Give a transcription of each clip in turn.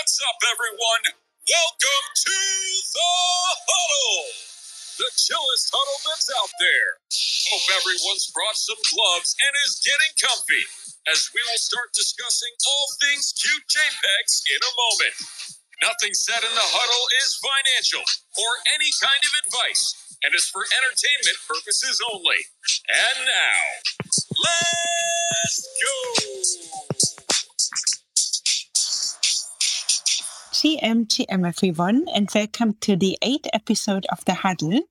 What's up, everyone? Welcome to the huddle, the chillest huddle that's out there. Hope everyone's brought some gloves and is getting comfy as we will start discussing all things cute JPEGs in a moment. Nothing said in the huddle is financial or any kind of advice and is for entertainment purposes only. And now, let's go! GM everyone, and welcome to the eighth episode of The Huddle.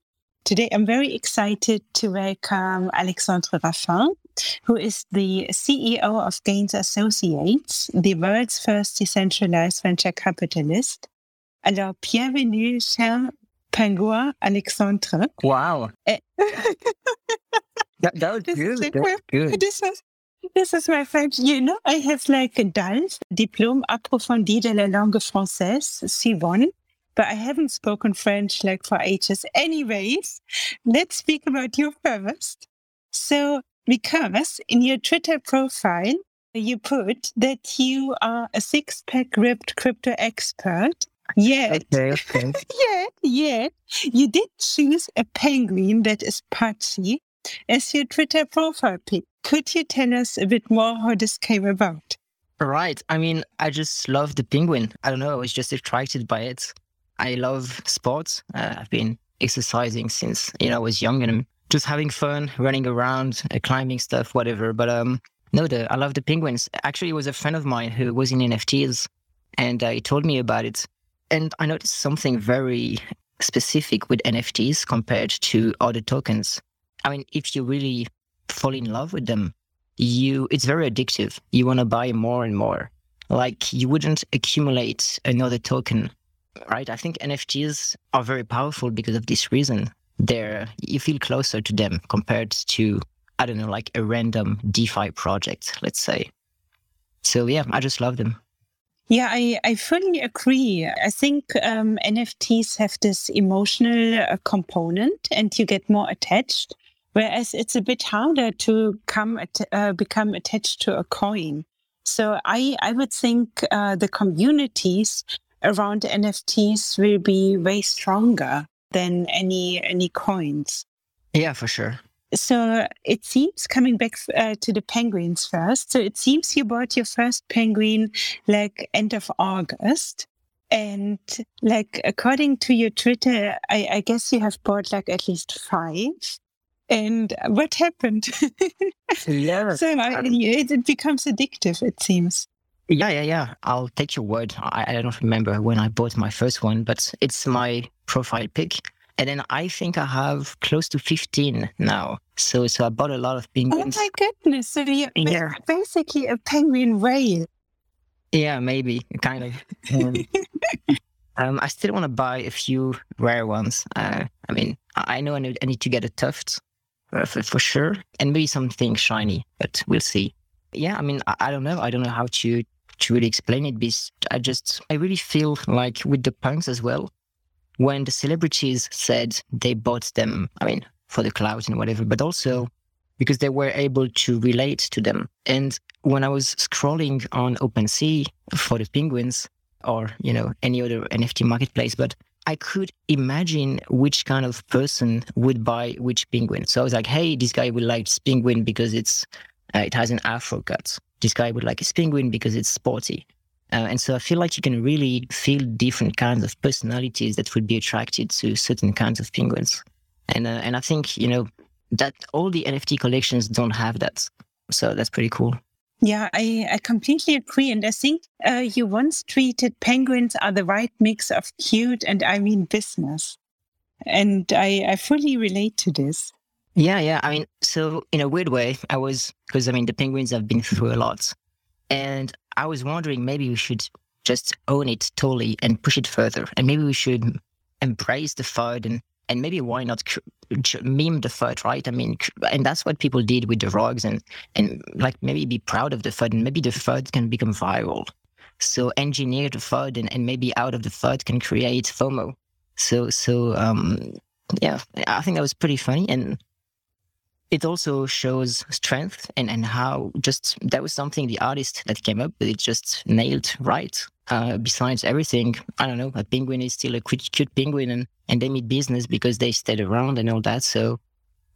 Today I'm very excited to welcome Alexandre Raffin, who is the CEO of Gains Associates, the world's first decentralized venture capitalist. Alors, bienvenue, cher Pingouin Alexandre. Wow. Eh. that, that was good. That was good. This this is my French. You know, I have like a DALF, Diplôme approfondi de la langue française, C1, but I haven't spoken French like for ages. Anyways, let's speak about you first. So, because in your Twitter profile, you put that you are a six pack ripped crypto expert. Yet, Okay, okay. yet, yet, you did choose a penguin that is patchy as your Twitter profile pic. Could you tell us a bit more how this came about? right. I mean, I just love the penguin. I don't know. I was just attracted by it. I love sports. Uh, I've been exercising since you know I was young and I'm just having fun, running around, uh, climbing stuff, whatever. But um, no, the I love the penguins. Actually, it was a friend of mine who was in NFTs, and uh, he told me about it. And I noticed something very specific with NFTs compared to other tokens. I mean, if you really fall in love with them, you it's very addictive. You want to buy more and more. Like you wouldn't accumulate another token, right? I think NFTs are very powerful because of this reason. They're you feel closer to them compared to I don't know, like a random DeFi project, let's say. So yeah, I just love them. Yeah, I, I fully agree. I think um, NFTs have this emotional uh, component and you get more attached, whereas it's a bit harder to come at, uh, become attached to a coin. So I, I would think uh, the communities around NFTs will be way stronger than any any coins. Yeah, for sure. So it seems coming back uh, to the penguins first. So it seems you bought your first penguin like end of August. And like according to your Twitter, I, I guess you have bought like at least five. And what happened? Yeah. so I, it, it becomes addictive, it seems. Yeah, yeah, yeah. I'll take your word. I, I don't remember when I bought my first one, but it's my profile pic. And then I think I have close to 15 now. So so I bought a lot of penguins. Oh my goodness. So you're Yeah. basically a penguin whale. Yeah, maybe, kind of. Um, um, I still want to buy a few rare ones. Uh, I mean, I I know I need to get a tuft uh, for, sure, and maybe something shiny, but we'll see. Yeah, I mean, I, don't know. I don't know how to to really explain it. I just, I really feel like with the punks as well, when the celebrities said they bought them. I mean, for the clout and whatever, but also because they were able to relate to them. And when I was scrolling on OpenSea for the penguins or, you know, any other NFT marketplace, but I could imagine which kind of person would buy which penguin. So I was like, hey, this guy would like this penguin because it's uh, it has an afro cut. This guy would like his penguin because it's sporty. Uh, and so I feel like you can really feel different kinds of personalities that would be attracted to certain kinds of penguins. And uh, and I think you know that all the NFT collections don't have that. So that's pretty cool. Yeah, I, I completely agree. And I think uh, you once tweeted penguins are the right mix of cute and I mean business. And I, I fully relate to this. Yeah, yeah. I mean, so in a weird way, I was because I mean the penguins have been through a lot, and I was wondering maybe we should just own it totally and push it further, and maybe we should embrace the FUD and and maybe why not meme the FUD, right? I mean, and that's what people did with the rugs, and and like maybe be proud of the FUD, and maybe the FUD can become viral. So engineer the FUD, and, and maybe out of the FUD can create FOMO. So so um yeah, I think that was pretty funny and it also shows strength and, and how just that was something the artist that came up with it just nailed right uh, besides everything, I don't know, a penguin is still a cute, cute penguin and, and they meet business because they stayed around and all that. So,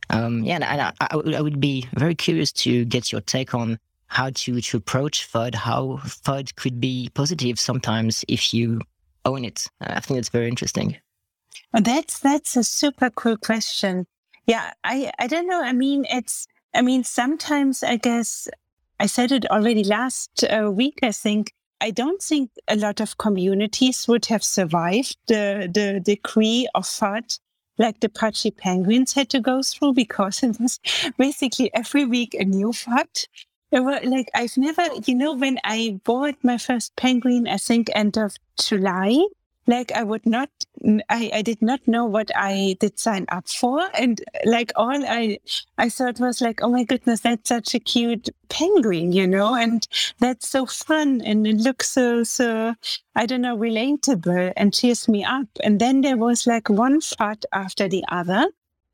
um, yeah, and I, I, I would be very curious to get your take on how to, to approach FUD, how FUD could be positive sometimes if you own it. I think it's very interesting. that's, that's a super cool question. Yeah, I, I don't know. I mean, it's, I mean, sometimes I guess I said it already last uh, week, I think. I don't think a lot of communities would have survived the, the decree of FUD like the Patchy Penguins had to go through because it was basically every week a new FUD. Like I've never, you know, when I bought my first penguin, I think end of July, like I would not, I, I did not know what I did sign up for. And like all I, I thought was like, oh my goodness, that's such a cute penguin, you know, and that's so fun. And it looks so, so, I don't know, relatable and cheers me up. And then there was like one FUD after the other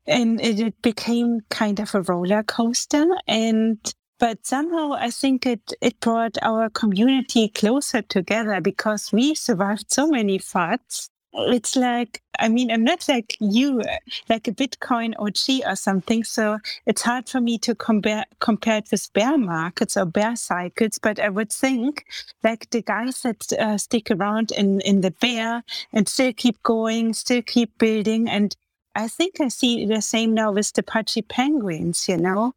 and it, it became kind of a roller coaster. And but somehow I think it, it brought our community closer together because we survived so many FUDs. It's like, I mean, I'm not like you, like a Bitcoin OG or something. So it's hard for me to compare, compare it with bear markets or bear cycles. But I would think like the guys that uh, stick around in, in the bear and still keep going, still keep building. And I think I see the same now with the Patchy Penguins, you know?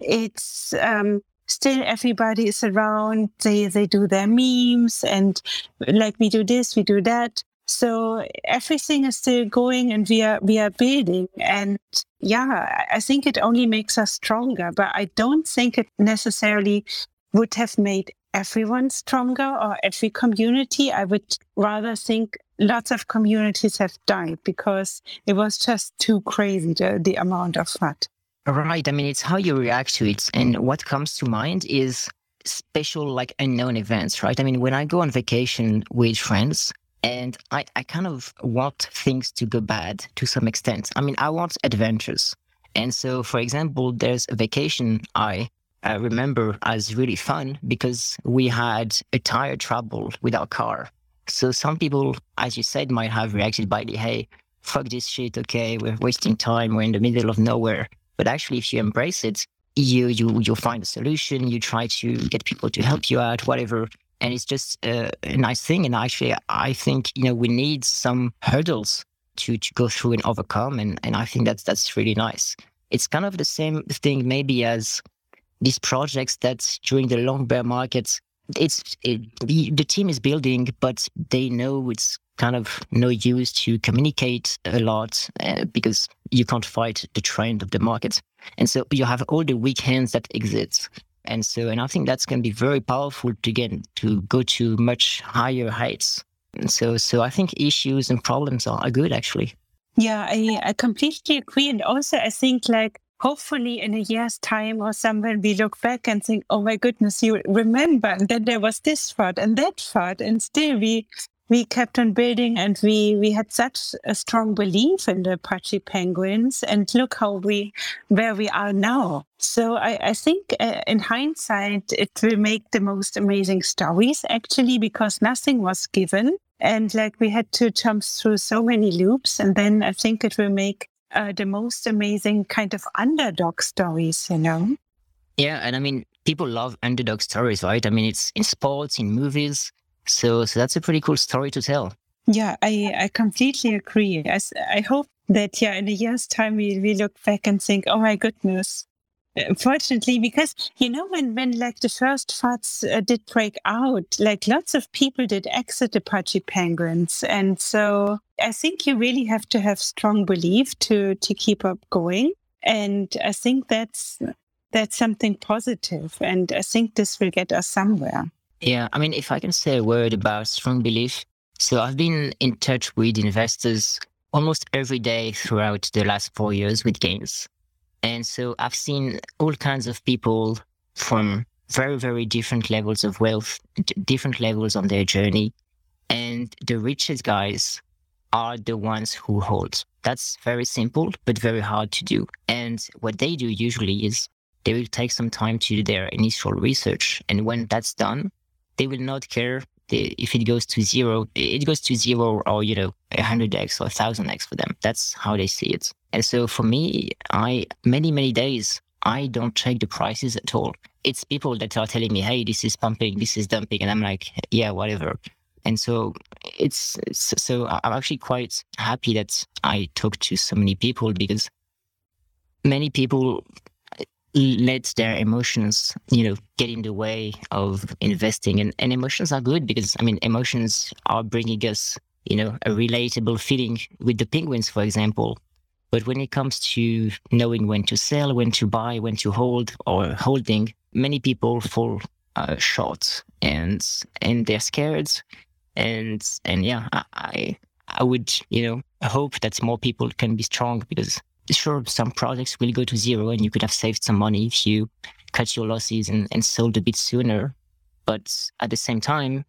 It's um, still everybody is around. They they do their memes and like we do this, we do that. So everything is still going, and we are we are building. And yeah, I think it only makes us stronger. But I don't think it necessarily would have made everyone stronger or every community. I would rather think lots of communities have died because it was just too crazy the, the amount of FUD. Right. I mean, it's how you react to it. And what comes to mind is special, like unknown events, right? I mean, when I go on vacation with friends, and I, I kind of want things to go bad to some extent. I mean, I want adventures. And so, for example, there's a vacation I remember as really fun because we had a tire trouble with our car. So some people, as you said, might have reacted by, the, hey, fuck this shit. Okay, we're wasting time. We're in the middle of nowhere. But actually, if you embrace it, you you you find a solution. You try to get people to help you out, whatever. And it's just a, a nice thing. And actually, I think you know we need some hurdles to to go through and overcome. And and I think that's that's really nice. It's kind of the same thing maybe as these projects that during the long bear markets it's it, the, the team is building, but they know it's kind of no use to communicate a lot uh, because you can't fight the trend of the market. And so you have all the weak hands that exist. And so, and I think that's going to be very powerful to get to go to much higher heights. And so, so I think issues and problems are, are good actually. Yeah, I, I completely agree. And also, I think like hopefully in a year's time or somewhere we look back and think, oh my goodness, you remember and then there was this FUD and that FUD. And still we we kept on building and we we had such a strong belief in the Patchy penguins and look how we where we are now. So i, I think uh, in hindsight it will make the most amazing stories actually because nothing was given. And like we had to jump through so many loops and then i think it will make uh, the most amazing kind of underdog stories you know? Yeah and i mean people love underdog stories right? I mean it's in sports in movies so, so that's a pretty cool story to tell. Yeah, I, I completely agree. I, I hope that, yeah, in a year's time, we, we look back and think, oh my goodness. Fortunately, because, you know, when, when like the first FUDs uh, did break out, like lots of people did exit the Patchy Penguins. And so I think you really have to have strong belief to, to keep up going. And I think that's, that's something positive. And I think this will get us somewhere. Yeah, I mean, if I can say a word about strong belief. So I've been in touch with investors almost every day throughout the last four years with gains. And so I've seen all kinds of people from very, very different levels of wealth, different levels on their journey. And the richest guys are the ones who hold. That's very simple, but very hard to do. And what they do usually is they will take some time to do their initial research. And when that's done, they will not care if it goes to zero, it goes to zero or, you know, 100x or 1000x for them. That's how they see it. And so for me, I, many, many days, I don't check the prices at all. It's people that are telling me, hey, this is pumping, this is dumping. And I'm like, yeah, whatever. And so it's, so I'm actually quite happy that I talk to so many people because many people let their emotions, you know, get in the way of investing. And, and emotions are good because, I mean, emotions are bringing us, you know, a relatable feeling with the penguins, for example. But when it comes to knowing when to sell, when to buy, when to hold or holding, many people fall uh, short and and they're scared. And and yeah, I I would you know hope that more people can be strong because sure, some projects will go to zero and you could have saved some money if you cut your losses and, and sold a bit sooner. But at the same time,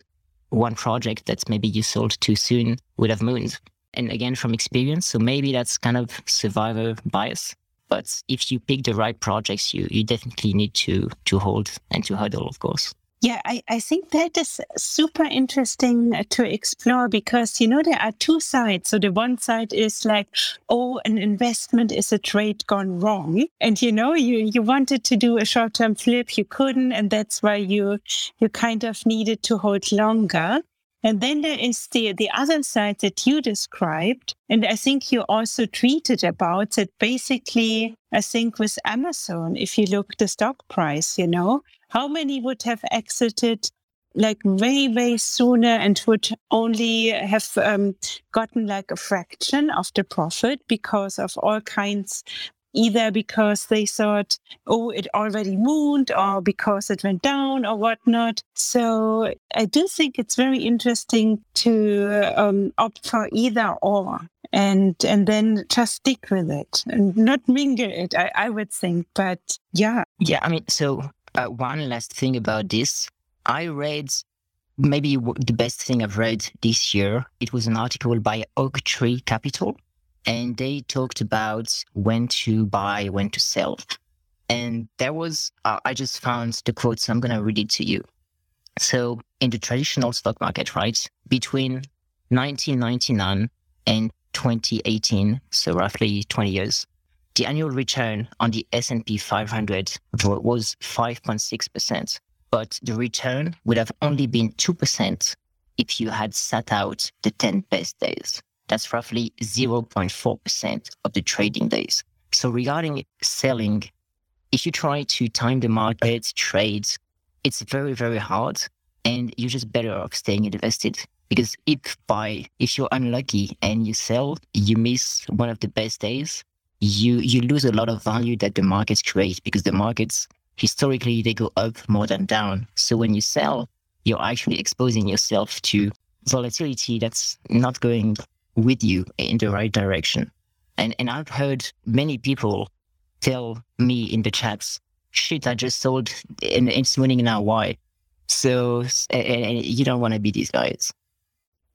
one project that maybe you sold too soon would have mooned. And again, from experience, so maybe that's kind of survivor bias. But if you pick the right projects, you, you definitely need to to hold and to huddle, of course. Yeah, I, I think that is super interesting uh, to explore because, you know, there are two sides. So the one side is like, oh, an investment is a trade gone wrong. And, you know, you, you wanted to do a short term flip, you couldn't. And that's why you, you kind of needed to hold longer. And then there is the, the other side that you described. And I think you also tweeted about that basically, I think with Amazon, if you look the stock price, you know, how many would have exited like way, way sooner and would only have um, gotten like a fraction of the profit because of all kinds, either because they thought, oh, it already mooned or because it went down or whatnot. So I do think it's very interesting to um, opt for either or and and then just stick with it and not mingle it I, I would think but yeah yeah i mean so uh, one last thing about this. I read maybe the best thing I've read this year. It was an article by Oaktree Capital, and they talked about when to buy, when to sell. And there was, uh, I just found the quote, so I'm going to read it to you. So, in the traditional stock market, right, between 1999 and 2018, so roughly 20 years, the annual return on the S&P 500 was 5.6%, but the return would have only been 2% if you had sat out the 10 best days. That's roughly 0.4% of the trading days. So regarding selling, if you try to time the market, trade, it's very, very hard. And you're just better off staying invested because if by if you're unlucky and you sell, you miss one of the best days, you you lose a lot of value that the markets create because the markets historically they go up more than down. So when you sell, you're actually exposing yourself to volatility that's not going with you in the right direction. And and I've heard many people tell me in the chats, shit, I just sold and it's winning now. Why? So and, you don't want to be these guys.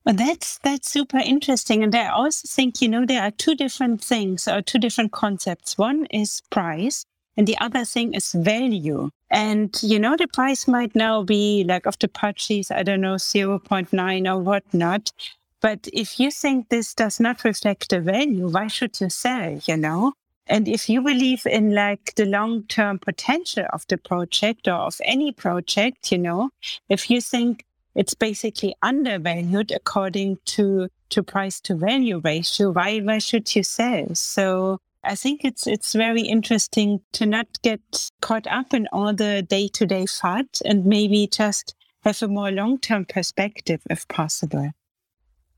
Well, that's that's super interesting, and I also think you know there are two different things or two different concepts. One is price, and the other thing is value. And you know the price might now be like of the purchase, I don't know, zero point nine or whatnot. But if you think this does not reflect the value, why should you sell? You know. And if you believe in like the long term potential of the project or of any project, you know, if you think it's basically undervalued according to to price to value ratio. Why why should you sell? So I think it's it's very interesting to not get caught up in all the day to day fun and maybe just have a more long term perspective if possible.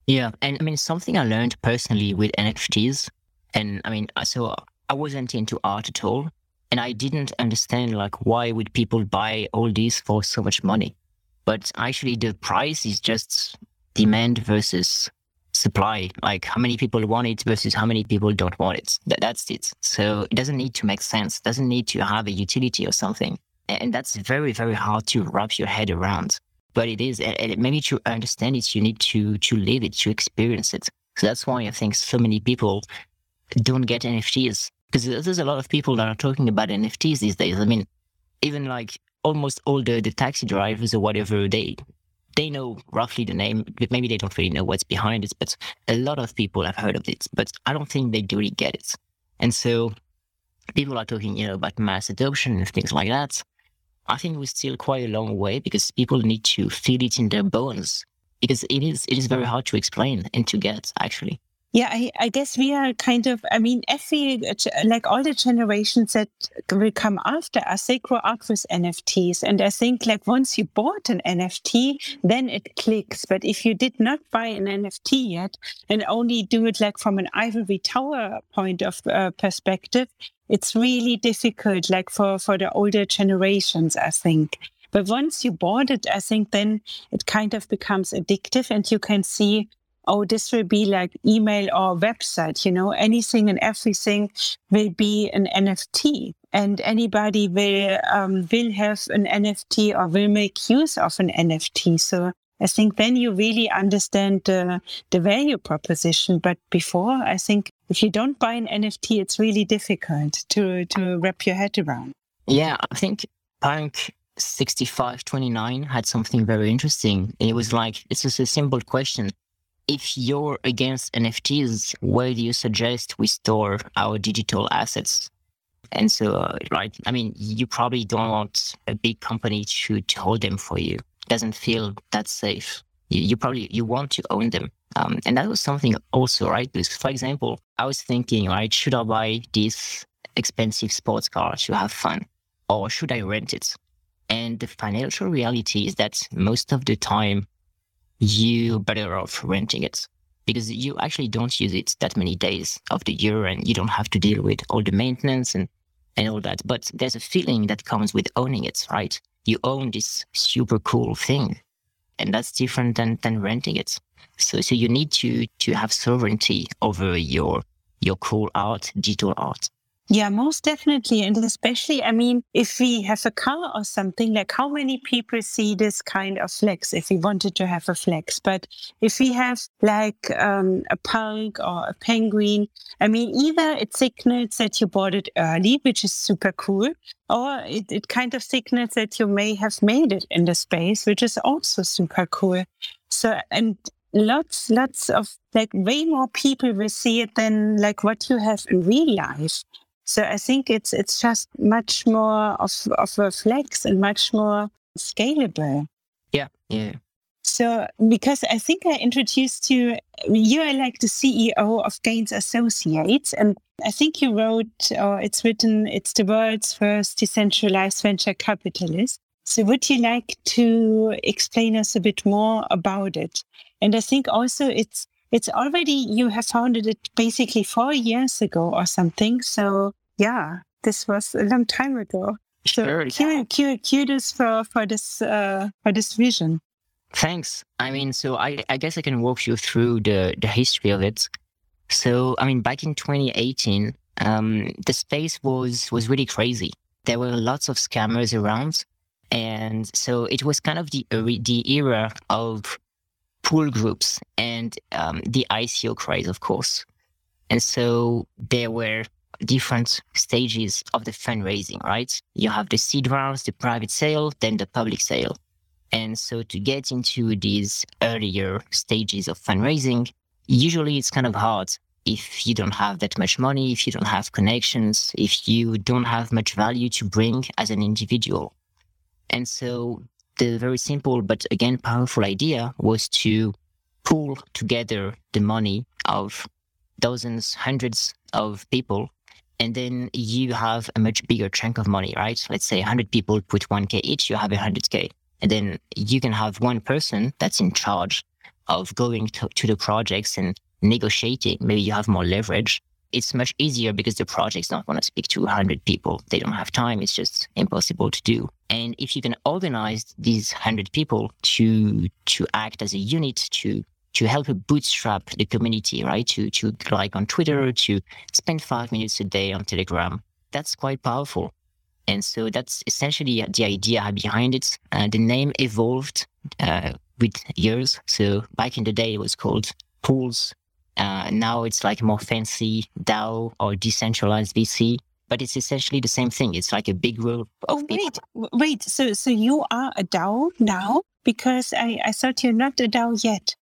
Yeah, and I mean something I learned personally with NFTs, and I mean so I wasn't into art at all, and I didn't understand like why would people buy all these for so much money but actually the price is just demand versus supply. Like how many people want it versus how many people don't want it. That, that's it. So it doesn't need to make sense. It doesn't need to have a utility or something. And that's very very hard to wrap your head around. But it is and maybe to understand it you need to to live it to experience it. So that's why i think so many people don't get nfts because there's a lot of people that are talking about nfts these days. I mean even like almost all the, the taxi drivers or whatever, they they know roughly the name, but maybe they don't really know what's behind it. But a lot of people have heard of it, but I don't think they do really get it. And so people are talking, you know, about mass adoption and things like that. I think we're still quite a long way because people need to feel it in their bones because it is it is very hard to explain and to get actually. Yeah, I, I, guess we are kind of, I mean, every, like all the generations that will come after us, they grow up with NFTs. And I think like once you bought an NFT, then it clicks. But if you did not buy an NFT yet and only do it like from an ivory tower point of uh, perspective, it's really difficult, like for, for the older generations, I think. But once you bought it, I think then it kind of becomes addictive and you can see oh, this will be like email or website, you know, anything and everything will be an NFT. And anybody will um, will have an NFT or will make use of an NFT. So I think then you really understand the, the value proposition. But before, I think if you don't buy an NFT, it's really difficult to, to wrap your head around. Yeah, I think Punk 6529 had something very interesting. It was like, it's just a simple question if you're against NFTs, where do you suggest we store our digital assets? And so, uh, right, I mean, you probably don't want a big company to, to hold them for you. Doesn't feel that safe. You, you probably, you want to own them. Um, and that was something also, right? Because, for example, I was thinking, right, should I buy this expensive sports car to have fun? Or should I rent it? And the financial reality is that most of the time, you better off renting it because you actually don't use it that many days of the year and you don't have to deal with all the maintenance and, and all that. But there's a feeling that comes with owning it, right? You own this super cool thing and that's different than, than renting it. So, so you need to, to have sovereignty over your, your cool art, digital art. Yeah, most definitely. And especially, I mean, if we have a car or something, like how many people see this kind of flex if we wanted to have a flex? But if we have like um, a punk or a penguin, I mean, either it signals that you bought it early, which is super cool, or it, it kind of signals that you may have made it in the space, which is also super cool. So, and lots, lots of like way more people will see it than like what you have in real life. So I think it's it's just much more of of a flex and much more scalable. Yeah, yeah. So because I think I introduced you, you are like the CEO of Gains Associates, and I think you wrote, or it's written, it's the world's first decentralized venture capitalist. So would you like to explain us a bit more about it? And I think also it's it's already you have founded it basically four years ago or something. So yeah, this was a long time ago. Sure. So kudos for for this uh, for this vision. Thanks. I mean, so I, I guess I can walk you through the the history of it. So I mean, back in 2018, um, the space was was really crazy. There were lots of scammers around, and so it was kind of the the era of pool groups and um, the ICO craze, of course. And so there were different stages of the fundraising, right? You have the seed rounds, the private sale, then the public sale. And so to get into these earlier stages of fundraising, usually it's kind of hard if you don't have that much money, if you don't have connections, if you don't have much value to bring as an individual. And so the very simple but again powerful idea was to pool together the money of dozens, hundreds of people. And then you have a much bigger chunk of money, right? Let's say 100 people put 1K each, you have 100K. And then you can have one person that's in charge of going to, to the projects and negotiating. Maybe you have more leverage it's much easier because the project's not going to speak to 100 people. They don't have time. It's just impossible to do. And if you can organize these 100 people to to act as a unit to to help bootstrap the community, right? To to like on Twitter, to spend five minutes a day on Telegram. That's quite powerful. And so that's essentially the idea behind it. Uh, the name evolved uh, with years. So back in the day, it was called Pools uh, now it's like more fancy DAO or decentralized VC. but it's essentially the same thing. It's like a big group. oh wait, wait. So so you are a DAO now because I I thought you're not a DAO yet.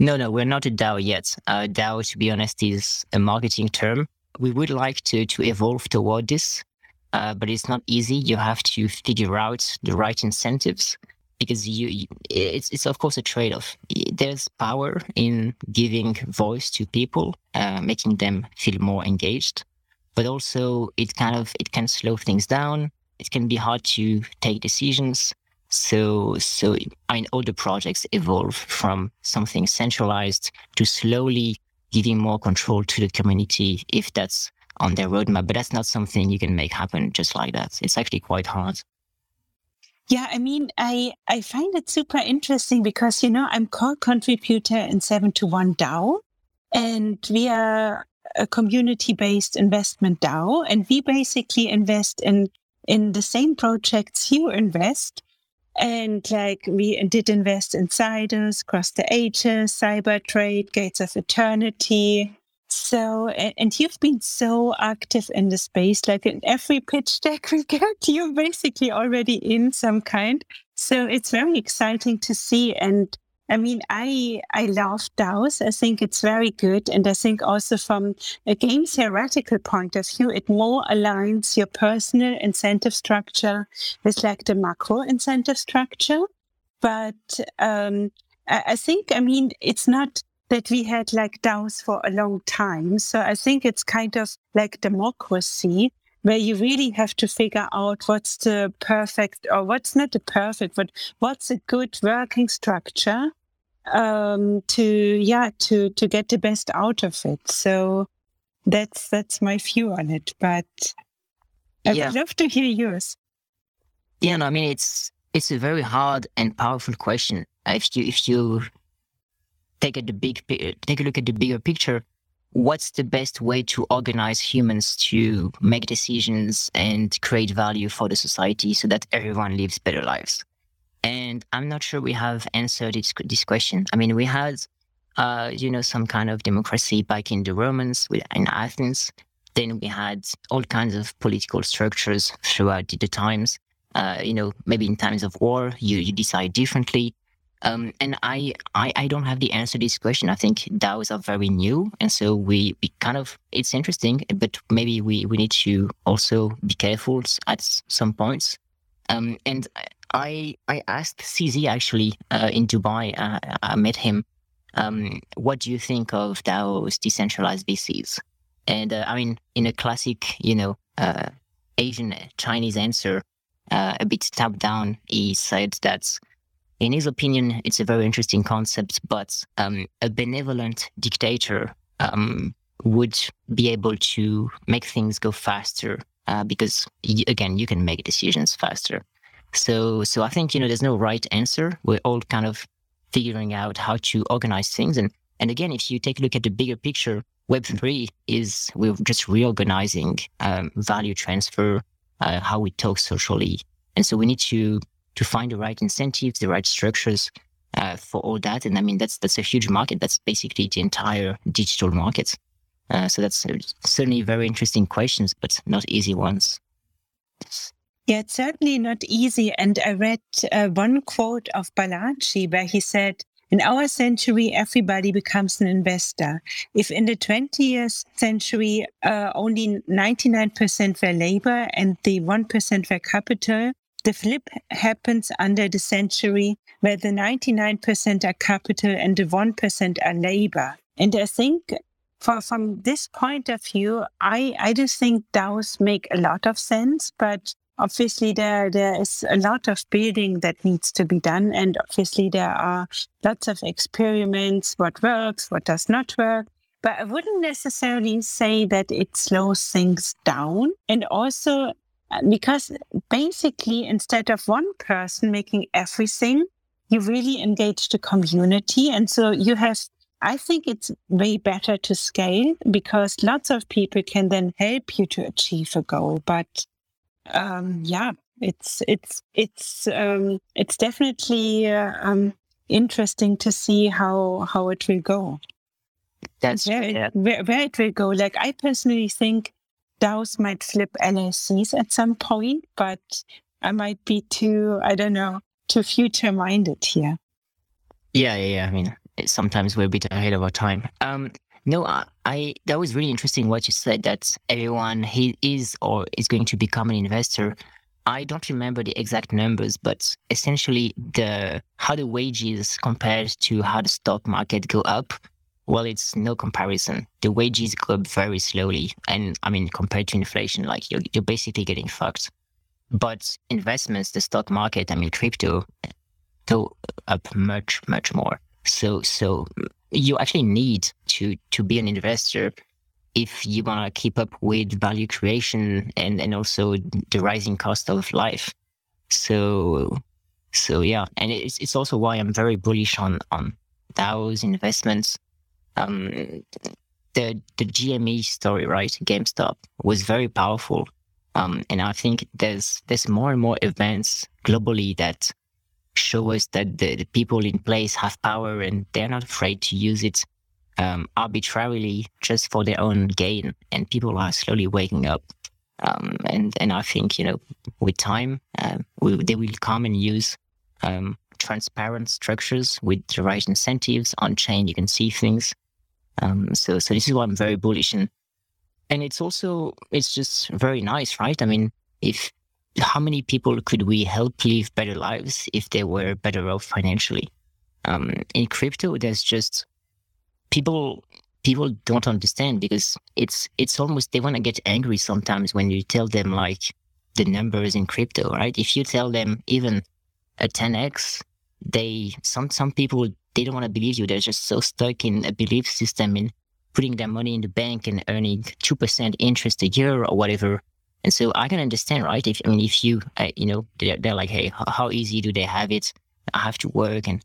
No, no, we're not a DAO yet. Uh, DAO, to be honest, is a marketing term. We would like to to evolve toward this, uh, but it's not easy. You have to figure out the right incentives because you, it's it's of course a trade off. There's power in giving voice to people, uh, making them feel more engaged, but also it kind of it can slow things down. It can be hard to take decisions. So, so I mean, all the projects evolve from something centralized to slowly giving more control to the community if that's on their roadmap. But that's not something you can make happen just like that. It's actually quite hard. Yeah, I mean, I I find it super interesting because you know I'm co-contributor in Seven to One DAO, and we are a community-based investment DAO, and we basically invest in in the same projects you invest, and like we did invest in Sidus, Cross the Ages, Cyber Trade, Gates of Eternity. So, and, you've been so active in the space, like in every pitch deck we get, you're basically already in some kind. So it's very exciting to see. And I mean, I I love DAOs. I think it's very good, and I think also from a game theoretical point of view, it more aligns your personal incentive structure with like the macro incentive structure. But um, I, I think, I mean, it's not that we had like DAOs for a long time. So I think it's kind of like democracy where you really have to figure out what's the perfect or what's not the perfect, but what's a good working structure um, to yeah to to get the best out of it. So that's that's my view on it. But I'd Yeah. love to hear yours. Yeah, no, I mean it's it's a very hard and powerful question. If you if you take the big take a look at the bigger picture, what's the best way to organize humans to make decisions and create value for the society so that everyone lives better lives? And I'm not sure we have answered this, this question. I mean, we had, uh, you know, some kind of democracy back in the Romans in Athens. Then we had all kinds of political structures throughout the times uh, you know, maybe in times of war, you, you decide differently. Um, and I, I, I don't have the answer to this question. I think DAOs are very new. And so we, we kind of, it's interesting, but maybe we, we need to also be careful at some points. Um, and I, I asked CZ actually uh, in Dubai, uh, I met him, um, what do you think of DAOs, decentralized VCs? And uh, I mean, in a classic, you know, uh, Asian Chinese answer, uh, a bit top down, he said that, in his opinion, it's a very interesting concept, but um, a benevolent dictator um, would be able to make things go faster uh, because, y- again, you can make decisions faster. So, so I think you know, there's no right answer. We're all kind of figuring out how to organize things, and and again, if you take a look at the bigger picture, Web three is we're just reorganizing um, value transfer, uh, how we talk socially. And so we need to to find the right incentives, the right structures uh, for all that. And I mean, that's that's a huge market. That's basically the entire digital market. Uh, so that's certainly very interesting questions, but not easy ones. Yeah, it's certainly not easy. And I read uh, one quote of Balaji where he said, in our century, everybody becomes an investor. If in the 20th century, uh, only 99% were labor and the 1% were capital, the flip happens under the century where the 99% are capital and the 1% are labor. And I think for, from this point of view, I, I just think DAOs make a lot of sense, but obviously there there is a lot of building that needs to be done. And obviously there are lots of experiments what works what does not work. But i wouldn't necessarily say that it slows things down. And also because basically instead of one person making everything you really engage the community and so you have I think it's way better to scale because lots of people can then help you to achieve a goal. But um, yeah, it's it's it's um, it's definitely uh, um, interesting to see how how it will go. That's Where it, where, where it will go. Like I personally think DAOs might flip LLCs at some point, but I might be too, I don't know, too future minded here. Yeah, yeah, yeah. I mean, sometimes we're a bit ahead of our time. Um, no, I, I, that was really interesting what you said that everyone he is or is going to become an investor. I don't remember the exact numbers, but essentially the how the wages compared to how the stock market go up. Well, it's no comparison. The wages go up very slowly, and I mean compared to inflation, like you're you're basically getting fucked. But investments, the stock market, I mean crypto, go up much much more. So so you actually need to to be an investor if you want to keep up with value creation and and also the rising cost of life. So so yeah, and it's it's also why I'm very bullish on on DAO's investments. Um, the the GME story, right? GameStop was very powerful, um, and I think there's there's more and more events globally that show us that the, the people in place have power and they're not afraid to use it um, arbitrarily just for their own gain. And people are slowly waking up. Um, and and I think you know with time uh, we, they will come and use um, transparent structures with the right incentives on chain. You can see things. Um, so so this is why I'm very bullish and and it's also it's just very nice, right? I mean, if how many people could we help live better lives if they were better off financially? Um, in crypto, there's just people people don't understand because it's it's almost they want to get angry sometimes when you tell them like the numbers in crypto, right? If you tell them even a 10x, they some some people they don't want to believe you. They're just so stuck in a belief system in putting their money in the bank and earning two percent interest a year or whatever. And so I can understand, right? If I mean, if you, uh, you know, they're, they're like, hey, how, how easy do they have it? I have to work, and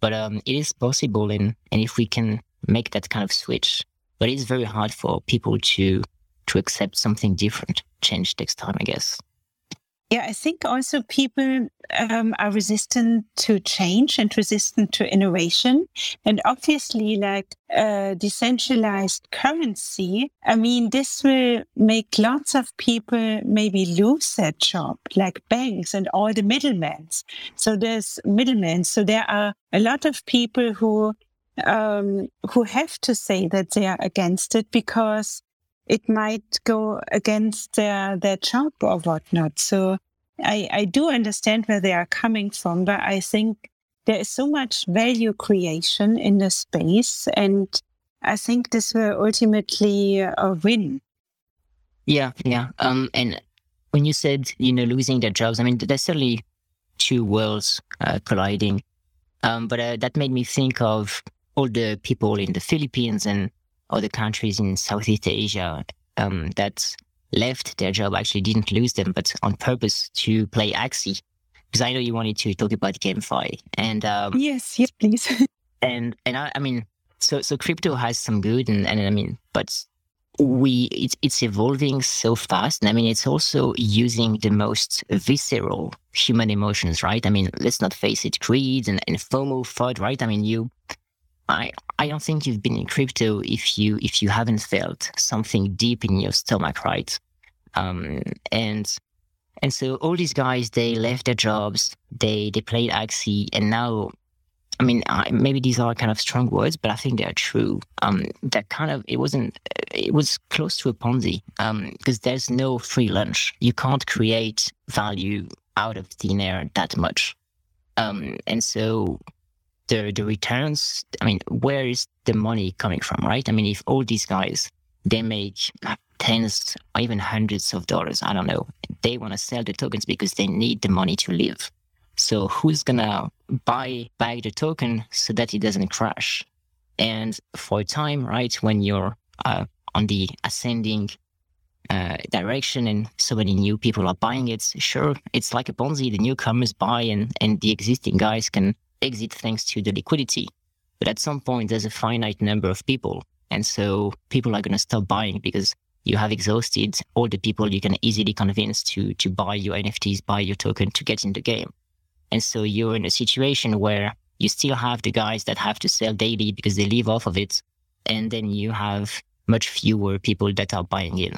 but um, it is possible, and and if we can make that kind of switch, but it's very hard for people to to accept something different. Change takes time, I guess. Yeah, I think also people um, are resistant to change and resistant to innovation. And obviously, like decentralized currency, I mean, this will make lots of people maybe lose their job, like banks and all the middlemen. So there's middlemen. So there are a lot of people who um, who have to say that they are against it because it might go against their their job or whatnot. So I, I do understand where they are coming from, but I think there is so much value creation in the space, and I think this will ultimately uh, win. Yeah, yeah. Um, and when you said you know losing their jobs, I mean there's certainly two worlds uh, colliding. Um, but uh, that made me think of all the people in the Philippines and other countries in Southeast Asia um, that left their job actually didn't lose them, but on purpose to play Axie. Because I know you wanted to talk about GameFi, and um, yes, yes, please. and and I, I mean, so so crypto has some good, and, and I mean, but we it's it's evolving so fast, and I mean, it's also using the most visceral human emotions, right? I mean, let's not face it, greed and, and FOMO, FUD, right? I mean, you I I don't think you've been in crypto if you if you haven't felt something deep in your stomach, right? Um, and and so all these guys they left their jobs, they they played Axie, and now, I mean, I, maybe these are kind of strong words, but I think they are true. Um, that kind of it wasn't it was close to a Ponzi um, because there's no free lunch. You can't create value out of thin air that much. Um, and so the the returns i mean where is the money coming from right? I mean if all these guys they make tens or even hundreds of dollars i don't know they want to sell the tokens because they need the money to live. So who's gonna buy back the token so that it doesn't crash? And for a time right when you're uh, on the ascending uh, direction and so many new people are buying it sure it's like a ponzi the newcomers buy and and the existing guys can exit thanks to the liquidity. But at some point, there's a finite number of people. And so people are going to stop buying because you have exhausted all the people you can easily convince to, to buy your NFTs, buy your token to get in the game. And so you're in a situation where you still have the guys that have to sell daily because they live off of it. And then you have much fewer people that are buying in.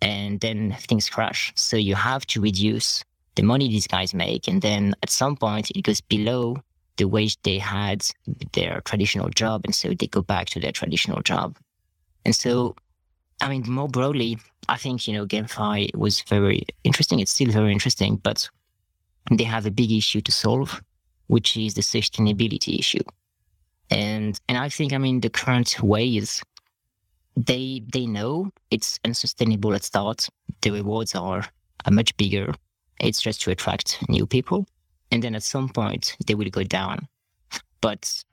and then things crash. So you have to reduce the money these guys make. And then at some point it goes below the wage they had their traditional job. And so they go back to their traditional job. And so, I mean, more broadly, I think, you know, GameFi was very interesting. It's still very interesting, but they have a big issue to solve, which is the sustainability issue. And, and I think, I mean, the current way is they, they know it's unsustainable at start. The rewards are, are much bigger it's just to attract new people. And then at some point, they will go down. But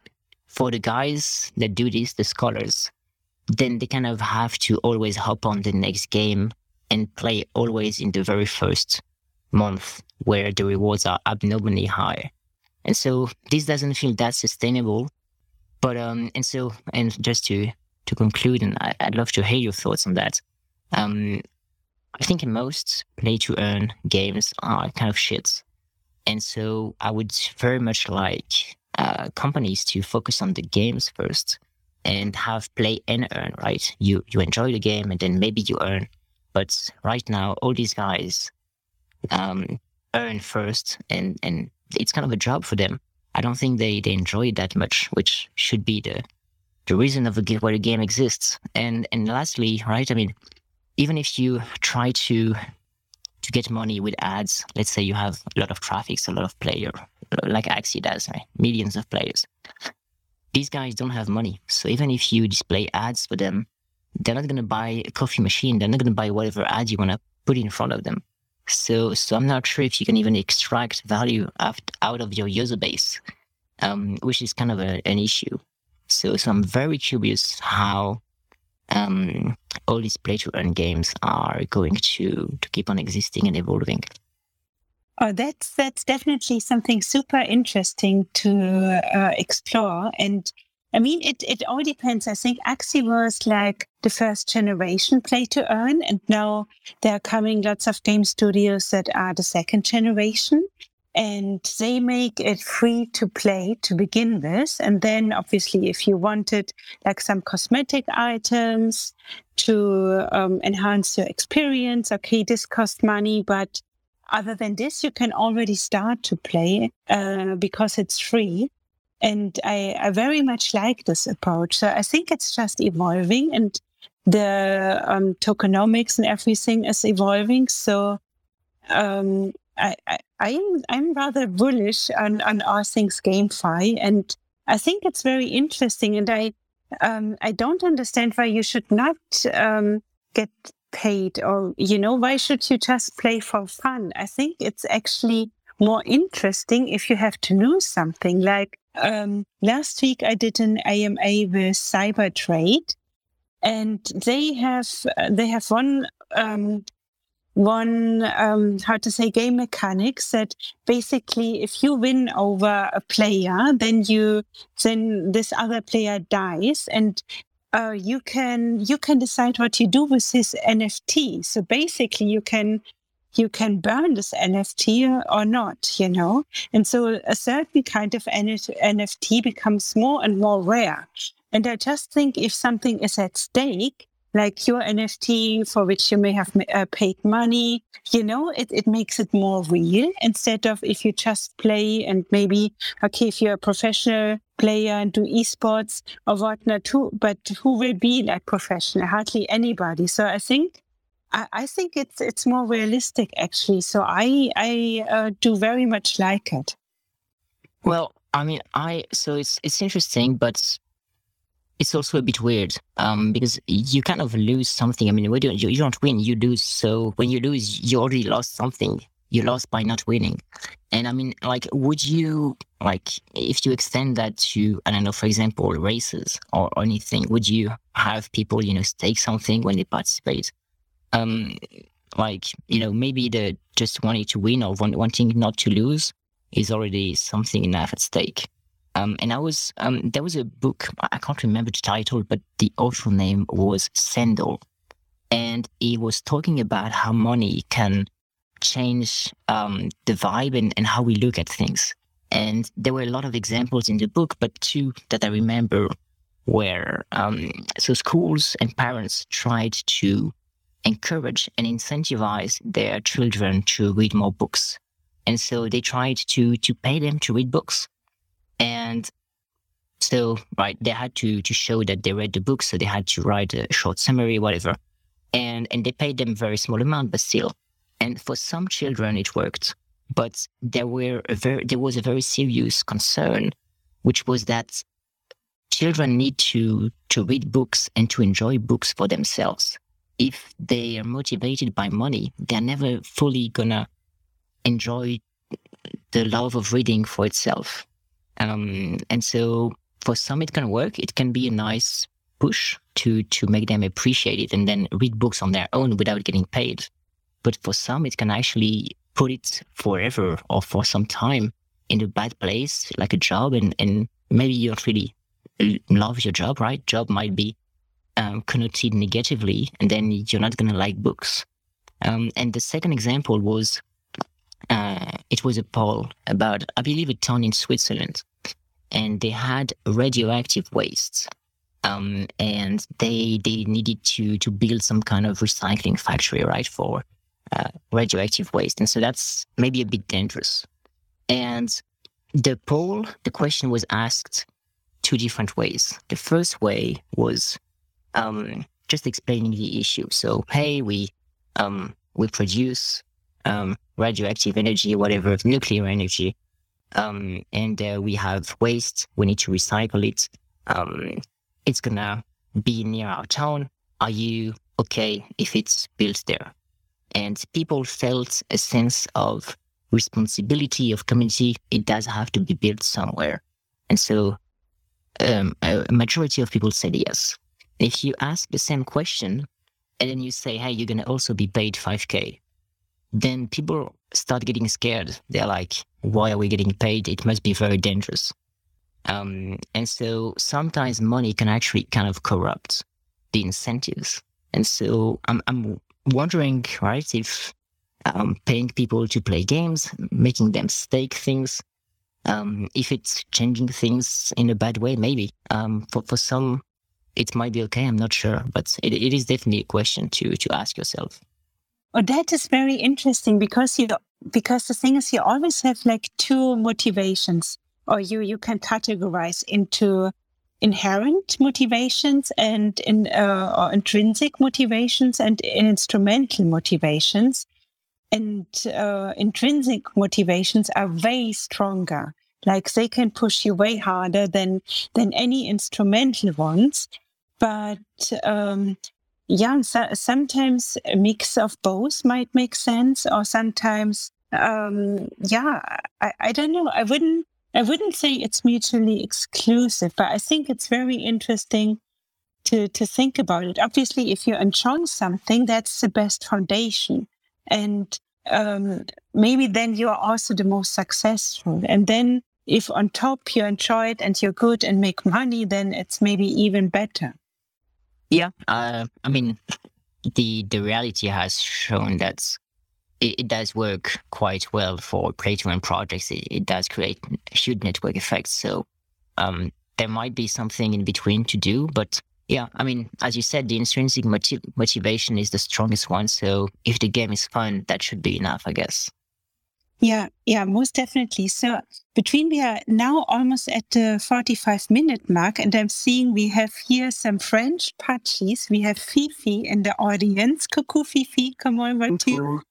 for the guys that do this, the scholars, then they kind of have to always hop on the next game and play always in the very first month where the rewards are abnormally high. And so this doesn't feel that sustainable. But um and so and just to to conclude and I, would love to hear your thoughts on that. Um I think most play to earn games are kind of shits. And so I would very much like uh, companies to focus on the games first and have play and earn, right? You you enjoy the game and then maybe you earn. But right now, all these guys um, earn first, and and it's kind of a job for them. I don't think they they enjoy it that much, which should be the the reason of the why the game exists. And and lastly, right? I mean, even if you try to to get money with ads, let's say you have a lot of traffic, so a lot of player, like Axie does, right? millions of players. These guys don't have money, so even if you display ads for them, they're not going to buy a coffee machine. They're not going to buy whatever ad you want to put in front of them. So, so I'm not sure if you can even extract value out, of your user base, um, which is kind of a, an issue. So, so I'm very curious how um, all these play to earn games are going to to keep on existing and evolving. Oh, that's that's definitely something super interesting to uh, explore. And I mean, it it all depends. I think Axie was like the first generation play to earn, and now there are coming lots of game studios that are the second generation and they make it free to play to begin with. And then obviously, if you wanted like some cosmetic items to um, enhance your experience, okay, this costs money, but other than this, you can already start to play uh, because it's free. And I, I very much like this approach. So I think it's just evolving and the um, tokenomics and everything is evolving. So um, I, I, I'm I'm rather bullish on on all things GameFi, and I think it's very interesting. And I um, I don't understand why you should not um, get paid, or you know, why should you just play for fun? I think it's actually more interesting if you have to lose something. Like um, last week, I did an AMA with Cybertrade, and they have they have one um, one um, how to say game mechanics that basically if you win over a player then you then this other player dies and uh, you can you can decide what you do with his nft so basically you can you can burn this nft or not you know? And so a certain kind of nft becomes more and more rare. And i just think if something is at stake like your NFT for which you may have uh, paid money. You know, it, it makes it more real instead of if you just play and maybe, okay, if you're a professional player and do esports or whatnot, who, but who will be like professional? Hardly anybody. So I think I, I think it's it's more realistic actually. So I I uh, do very much like it. Well, I mean, I so it's it's interesting, but it's also a bit weird um, because you kind of lose something. I mean, you, you don't win, you lose. So when you lose, you already lost something. You lost by not winning. And I mean, like, would you, like, if you extend that to, I don't know, for example, races or anything, would you have people, you know, stake something when they participate? Um, like, you know, maybe the just wanting to win or wanting not to lose is already something enough at stake. Um, and I was um, there was a book I can't remember the title, but the author name was Sandel, and he was talking about how money can change um, the vibe and, and how we look at things. And there were a lot of examples in the book, but two that I remember were um, so schools and parents tried to encourage and incentivize their children to read more books. And so they tried to to pay them to read books. And so right, they had to to show that they read the book, so they had to write a short summary, whatever. And and they paid them very small amount, but still. And for some children it worked. But there were a very there was a very serious concern, which was that children need to to read books and to enjoy books for themselves. If they are motivated by money, they're never fully gonna enjoy the love of reading for itself. Um, and so for some it can work. It can be a nice push to to make them appreciate it and then read books on their own without getting paid. But for some it can actually put it forever or for some time in a bad place, like a job, and, and maybe you don't really love your job, right? Job might be um, connoted negatively, and then you're not going to like books. Um, and the second example was uh, it was a poll about, I believe, a town in Switzerland, and they had radioactive waste. Um, and they they needed to to build some kind of recycling factory, right, for uh, radioactive waste, and so that's maybe a bit dangerous. And the poll, the question was asked two different ways. The first way was um, just explaining the issue. So, hey, we um, we produce um, radioactive energy, whatever, nuclear energy, um, and uh, we have waste. We need to recycle it. Um, it's gonna be near our town. Are you okay if it's built there? And people felt a sense of responsibility of community. It does have to be built somewhere, and so um, a majority of people said yes. If you ask the same question and then you say, hey, you're going to also be paid 5K, then people start getting scared. They're like, why are we getting paid? It must be very dangerous. Um, and so sometimes money can actually kind of corrupt the incentives. And so I'm, I'm wondering, right, if um, paying people to play games, making them stake things, um, if it's changing things in a bad way, maybe. Um, for, for some, it might be okay. I'm not sure, but it, it is definitely a question to, to ask yourself. Oh, that is very interesting because you because the thing is you always have like two motivations, or you you can categorize into inherent motivations and in uh, or intrinsic motivations and instrumental motivations and uh, intrinsic motivations are way stronger. Like they can push you way harder than than any instrumental ones. But um, yeah, so, sometimes a mix of both might make sense, or sometimes um, yeah, I, I don't know. I wouldn't I wouldn't say it's mutually exclusive, but I think it's very interesting to to think about it. Obviously, if you enjoy something, that's the best foundation. And um, maybe then you are also the most successful. And then if on top you enjoy it and you're good and make money, then it's maybe even better. Yeah, uh, I mean, the the reality has shown that it, it does work quite well for play-to-earn projects. It, it, does create huge network effects. So um, there might be something in between to do, but yeah, I mean, as you said, the intrinsic motiv- motivation is the strongest one. So if the game is fun, that should be enough, I guess. Yeah, yeah, most definitely. So between we are now almost at the 45 minute mark, and I'm seeing we have here some French Pudgies. We have Fifi in the audience. Coucou, Fifi. Come on, what you?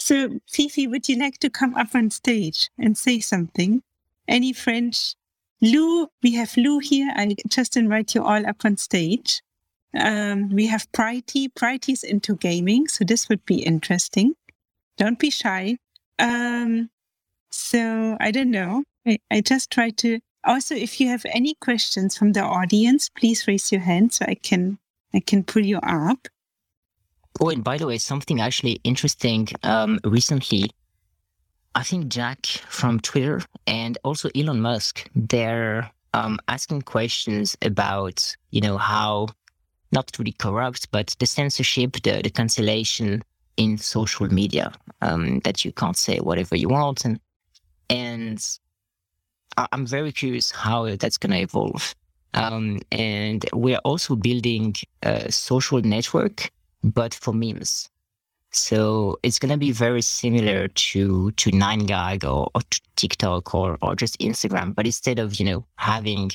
so, Fifi, would you like to come up on stage and say something? Any French Lou, we have Lou here. I just invite you all up on stage. Um, we have Prity. Prity's into gaming, so this would be interesting. Don't be shy. Um, so I don't know. I, I just try to. Also, if you have any questions from the audience, please raise your hand so I can I can pull you up. Oh, and by the way, something actually interesting. Um, recently, I think Jack from Twitter and also Elon Musk, they're um, asking questions about, you know, how not really corrupt, but the censorship, the, the cancellation in social media, um, that you can't say whatever you want. And, and I'm very curious how that's going to evolve. Um, and we're also building a social network but for memes. So it's gonna be very similar to to 9gag or, or TikTok or or just Instagram, but instead of you know having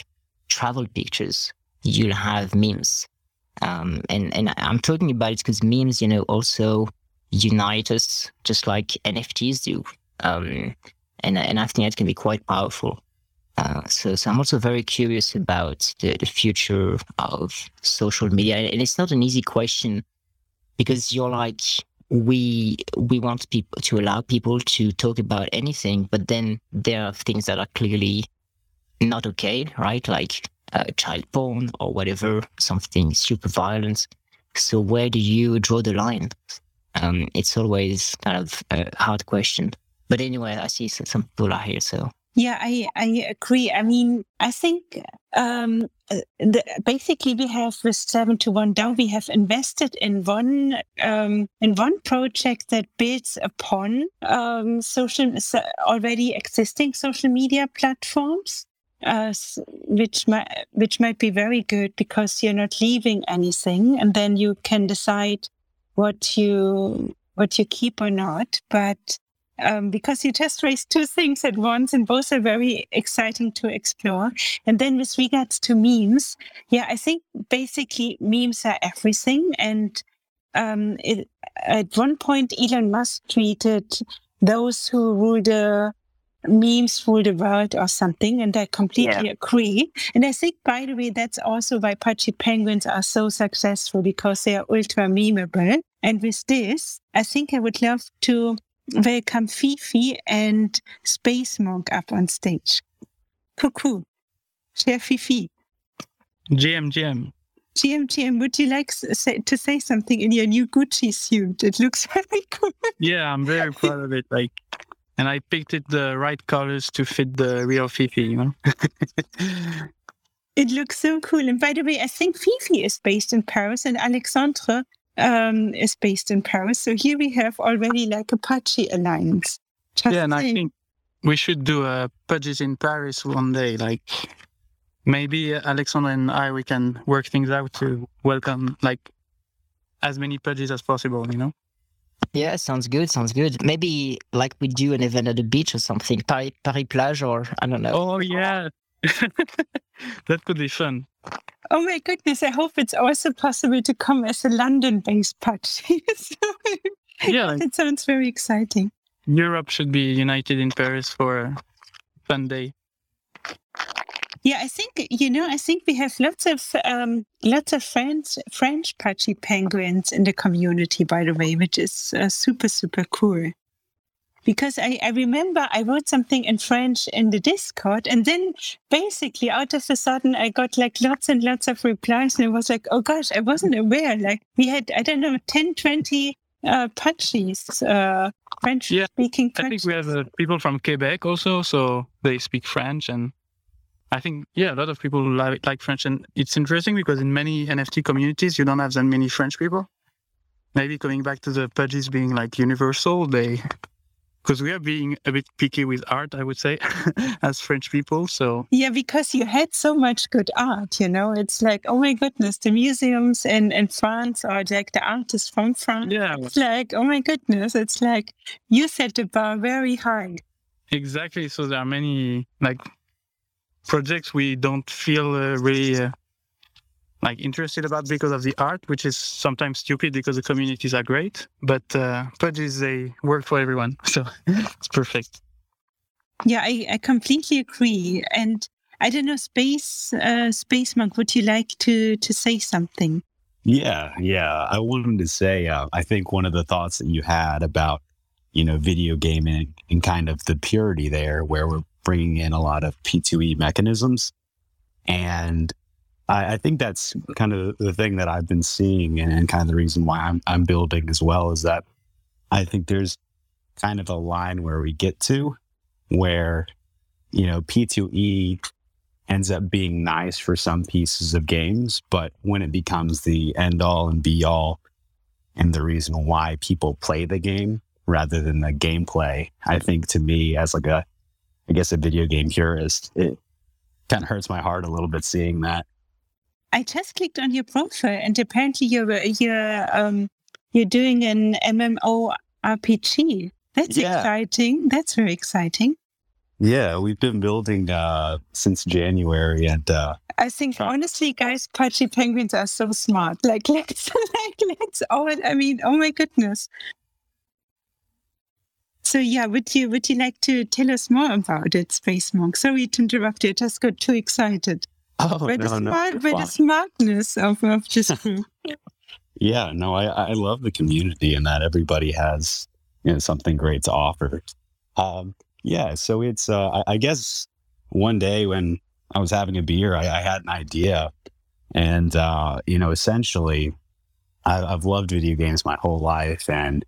travel pictures, you'll have memes. Um, and and I'm talking about it because memes, you know, also unite us just like NFTs do. Um, and and I think that can be quite powerful. Uh, so, so I'm also very curious about the, the future of social media, and it's not an easy question because you're like we we want people to allow people to talk about anything, but then there are things that are clearly not okay, right? Like uh, child porn or whatever, something super violent. So where do you draw the line? Um, it's always kind of a hard question. But anyway, I see some people are here, so yeah, I, I agree. I mean, I think um, uh, the, basically we have with seven to one DAO, we have invested in one um, in one project that builds upon um, social already existing social media platforms. Uh, which might which might be very good because you're not leaving anything, and then you can decide what you what you keep or not. But um, because you just raised two things at once, and both are very exciting to explore. And then with regards to memes, yeah, I think basically memes are everything. And um, it, at one point, Elon Musk tweeted those who rule the memes rule the world or something. And I completely yeah. agree. And I think, by the way, that's also why Pudgy Penguins are so successful because they are ultra memeable. And with this, I think I would love to welcome Fifi and Space Monk up on stage. Coucou, cher Fifi. GM, GM. GM, GM, would you like to say something in your new Gucci suit? It looks very cool. Yeah, I'm very proud of it. Like, and I picked it the right colors to fit the real Fifi, you know? it looks so cool. And by the way, I think Fifi is based in Paris and Alexandre um, is based in Paris. So here we have already like a Pudgy alliance. Just yeah, and saying. I think we should do a Pudgies in Paris one day. Like maybe Alexandre and I, we can work things out to welcome like as many Pudgies as possible, you know? Yeah, sounds good. Sounds good. Maybe like we do an event at the beach or something, Paris, Paris plage, or I don't know. Oh yeah, that could be fun. Oh my goodness, I hope it's also possible to come as a London based party. yeah. It sounds very exciting. Europe should be united in Paris for a fun day. Yeah, I think you know. I think we have lots of um, lots of French French Pudgy penguins in the community, by the way, which is uh, super super cool because I, I remember I wrote something in French in the Discord, and then basically out of a sudden I got like lots and lots of replies, and it was like, oh gosh, I wasn't aware. Like we had, I don't know, 10, 20 uh, Pudgies, uh, French yeah, speaking. I think we have uh, people from Quebec also, so they speak French, and I think yeah, a lot of people like, like French, and it's interesting because in many NFT communities you don't have that many French people. Maybe coming back to the Pudgies being like universal, they because we are being a bit picky with art, I would say, as French people. So yeah, because you had so much good art, you know, it's like oh my goodness, the museums in in France are like the artists from France. Yeah, it's like oh my goodness, it's like you set the bar very high. Exactly. So there are many like projects we don't feel uh, really uh, like interested about because of the art, which is sometimes stupid because the communities are great. But uh, Pudgies they work for everyone, so it's perfect. Yeah, I, I completely agree. And I don't know, Space uh, Space Monk, would you like to to say something? Yeah, yeah. I wanted to say, uh, I think one of the thoughts that you had about, you know, video gaming and kind of the purity there, where we're bringing in a lot of P2E mechanisms. And I, I, think that's kind of the thing that I've been seeing and, and kind of the reason why I'm, I'm building as well is that I think there's kind of a line where we get to where, you know, P2E ends up being nice for some pieces of games, but when it becomes the end all and be all and the reason why people play the game rather than the gameplay, I think to me as like a, I guess a video game purist, it kind of hurts my heart a little bit seeing that. I just clicked on your profile, and apparently you're you're um, you're doing an MMO RPG. That's Yeah. exciting. That's very exciting. Yeah, we've been building uh, since January, and uh, I think Sure. honestly, guys, Pudgy penguins are so smart. Like let's like let's all. I mean, oh my goodness. So yeah, would you would you like to tell us more about it, Space Monk? Sorry to interrupt you. I just got too excited. oh the no, no, smart, you're by the smartness of, of this. Yeah, no, I, I love the community and that everybody has you know something great to offer. Um, yeah, so it's uh, I, I guess one day when I was having a beer, I, I had an idea, and uh, you know, essentially, I, I've loved video games my whole life, and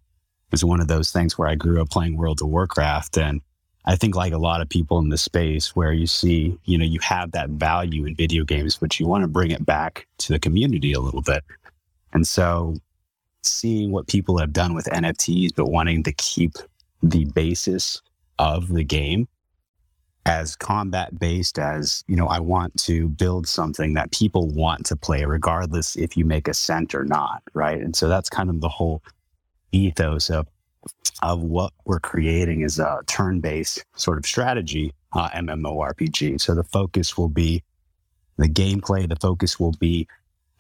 was one of those things where I grew up playing World of Warcraft, and I think like a lot of people in the space where you see, you know, you have that value in video games, but you want to bring it back to the community a little bit. And so seeing what people have done with NFTs, but wanting to keep the basis of the game as combat based as, you know, I want to build something that people want to play, regardless if you make a cent or not. Right. And so that's kind of the whole ethos of of what we're creating is a turn-based sort of strategy uh, MMORPG. So the focus will be the gameplay. The focus will be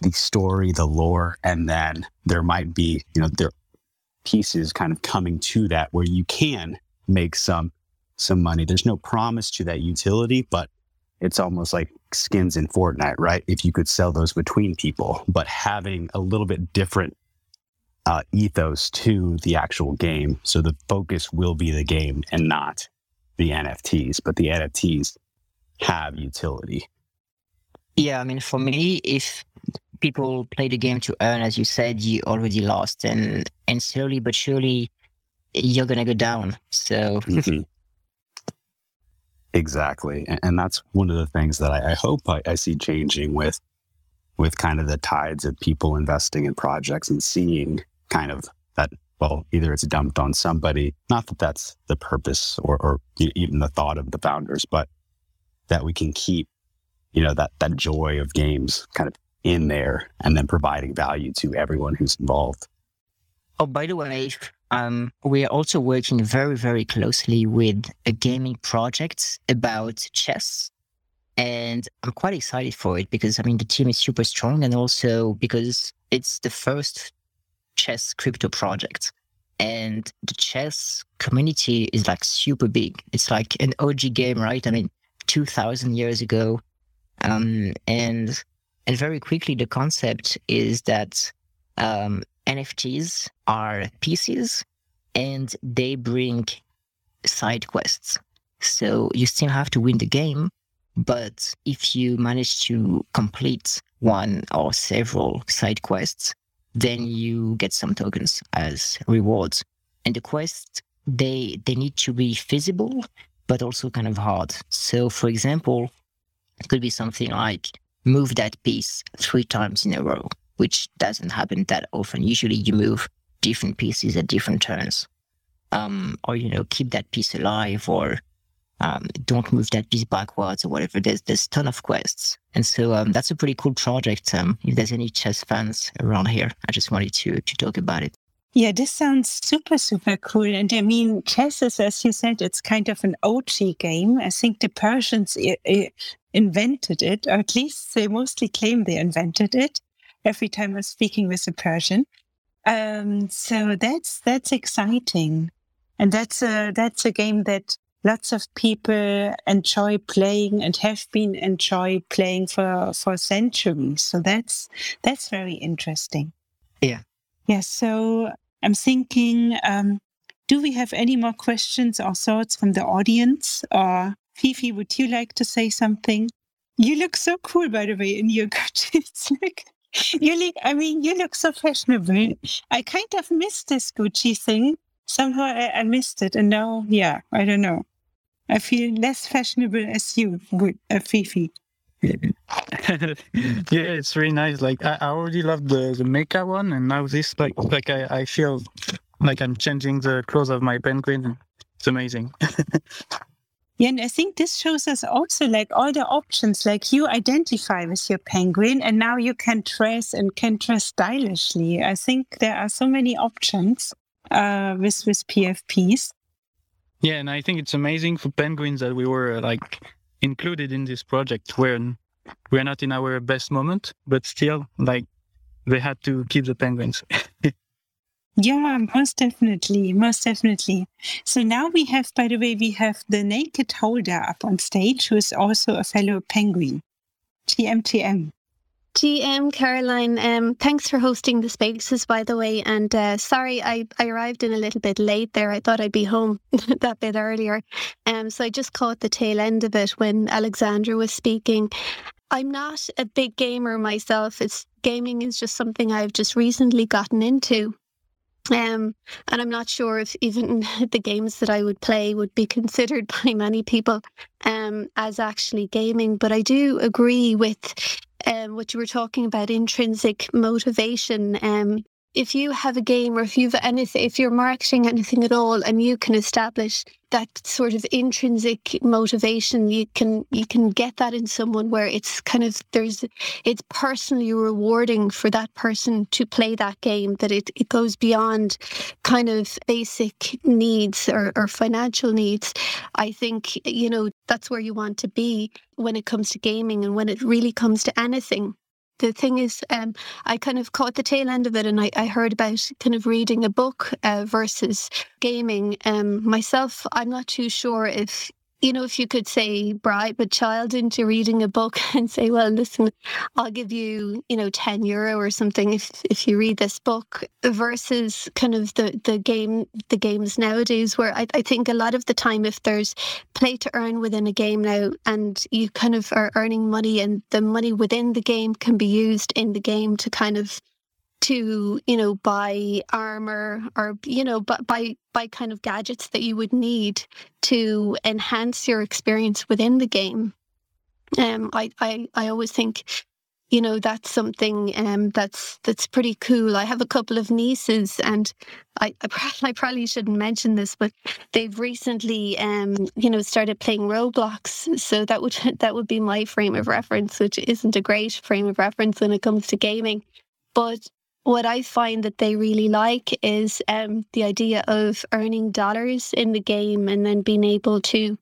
the story, the lore, and then there might be, you know, there pieces kind of coming to that where you can make some some money. There's no promise to that utility, but it's almost like skins in Fortnite, right? If you could sell those between people, but having a little bit different uh, ethos to the actual game. So the focus will be the game and not the NFTs, but the NFTs have utility. Yeah, I mean, for me, if people play the game to earn, as you said, you already lost, and and slowly but surely, you're gonna go down. So Mhm. exactly, and, and that's one of the things that I, I hope I, I see changing with with kind of the tides of people investing in projects and seeing kind of that. Well, either it's dumped on somebody. Not that that's the purpose or, or even the thought of the founders, but that we can keep, you know, that that joy of games kind of in there, and then providing value to everyone who's involved. Oh, by the way, um, we are also working very, very closely with a gaming project about chess. And I'm quite excited for it because, I mean, the team is super strong and also because it's the first chess crypto project. And the chess community is like super big. It's like an OG game, right? I mean, 2000 years ago. Um, and, and very quickly, the concept is that, um, NFTs are pieces and they bring side quests. So you still have to win the game, but if you manage to complete one or several side quests, then you get some tokens as rewards. And the quests, they they need to be feasible, but also kind of hard. So for example, it could be something like move that piece three times in a row which doesn't happen that often. Usually you move different pieces at different turns. Um, or, you know, keep that piece alive or um, don't move that piece backwards or whatever. There's there's ton of quests. And so um, that's a pretty cool project. Um, if there's any chess fans around here, I just wanted to to talk about it. Yeah, this sounds super, super cool. And I mean, chess is, as you said, it's kind of an OG game. I think the Persians i- i- invented it, or at least they mostly claim they invented it. Every time I'm speaking with a Persian, um, so that's that's exciting, and that's a that's a game that lots of people enjoy playing and have been enjoy playing for for centuries. So that's that's very interesting. Yeah. Yeah. So I'm thinking, um, do we have any more questions or thoughts from the audience? Or Fifi, would you like to say something? You look so cool, by the way, in your Gucci. It's like you look. I mean, you look so fashionable. I kind of missed this Gucci thing. Somehow I, I missed it, and now, yeah, I don't know. I feel less fashionable as you, would, uh, Fifi. yeah, it's really nice. Like I, I already love the the mecha one, and now this like like I, I feel like I'm changing the clothes of my penguin. It's amazing. Yeah, and I think this shows us also like all the options, like you identify with your penguin and now you can dress and can dress stylishly. I think there are so many options uh, with, with PFPs. Yeah, and I think it's amazing for penguins that we were uh, like included in this project when we're not in our best moment, but still like they had to keep the penguins. Yeah, most definitely, most definitely. So now we have, by the way, we have the naked holder up on stage, who is also a fellow penguin. TMTM. GM Caroline, um, thanks for hosting the spaces, by the way. And uh, sorry, I, I arrived in a little bit late there. I thought I'd be home that bit earlier. Um, so I just caught the tail end of it when Alexandra was speaking. I'm not a big gamer myself. It's gaming is just something I've just recently gotten into. Um, and I'm not sure if even the games that I would play would be considered by many people um, as actually gaming. But I do agree with um, what you were talking about intrinsic motivation. Um, if you have a game or if you've anything, if you're marketing anything at all, and you can establish that sort of intrinsic motivation, you can you can get that in someone where it's kind of there's it's personally rewarding for that person to play that game. That it it goes beyond kind of basic needs or, or financial needs. I think you know that's where you want to be when it comes to gaming and when it really comes to anything the thing is, um, I kind of caught the tail end of it, and I, I heard about kind of reading a book uh, versus gaming. Um, myself, I'm not too sure if you know, if you could say bribe a child into reading a book and say, well, listen, I'll give you, you know, 10 euro or something if, if you read this book versus kind of the, the game, the games nowadays where I, I think a lot of the time, if there's play to earn within a game now and you kind of are earning money and the money within the game can be used in the game to kind of to you know buy armor or you know buy buy kind of gadgets that you would need to enhance your experience within the game um i i, I always think you know that's something um, that's that's pretty cool. I have a couple of nieces, and I I, I probably shouldn't mention this, but they've recently um, you know started playing Roblox. So that would that would be my frame of reference, which isn't a great frame of reference when it comes to gaming. But what I find that they really like is um, the idea of earning dollars in the game and then being able to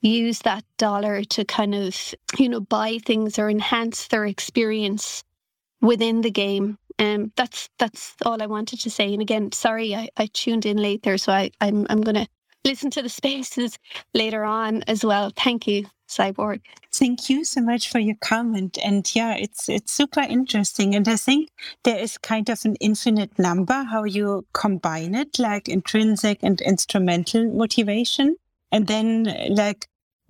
use that dollar to kind of, you know, buy things or enhance their experience within the game. Um, that's that's all I wanted to say. And again, sorry, I, I tuned in late there, so I, I'm I'm gonna listen to the spaces later on as well. Thank you. Cyborg. Thank you so much for your comment. And yeah, it's it's super interesting. And I think there is kind of an infinite number how you combine it, like intrinsic and instrumental motivation. And then like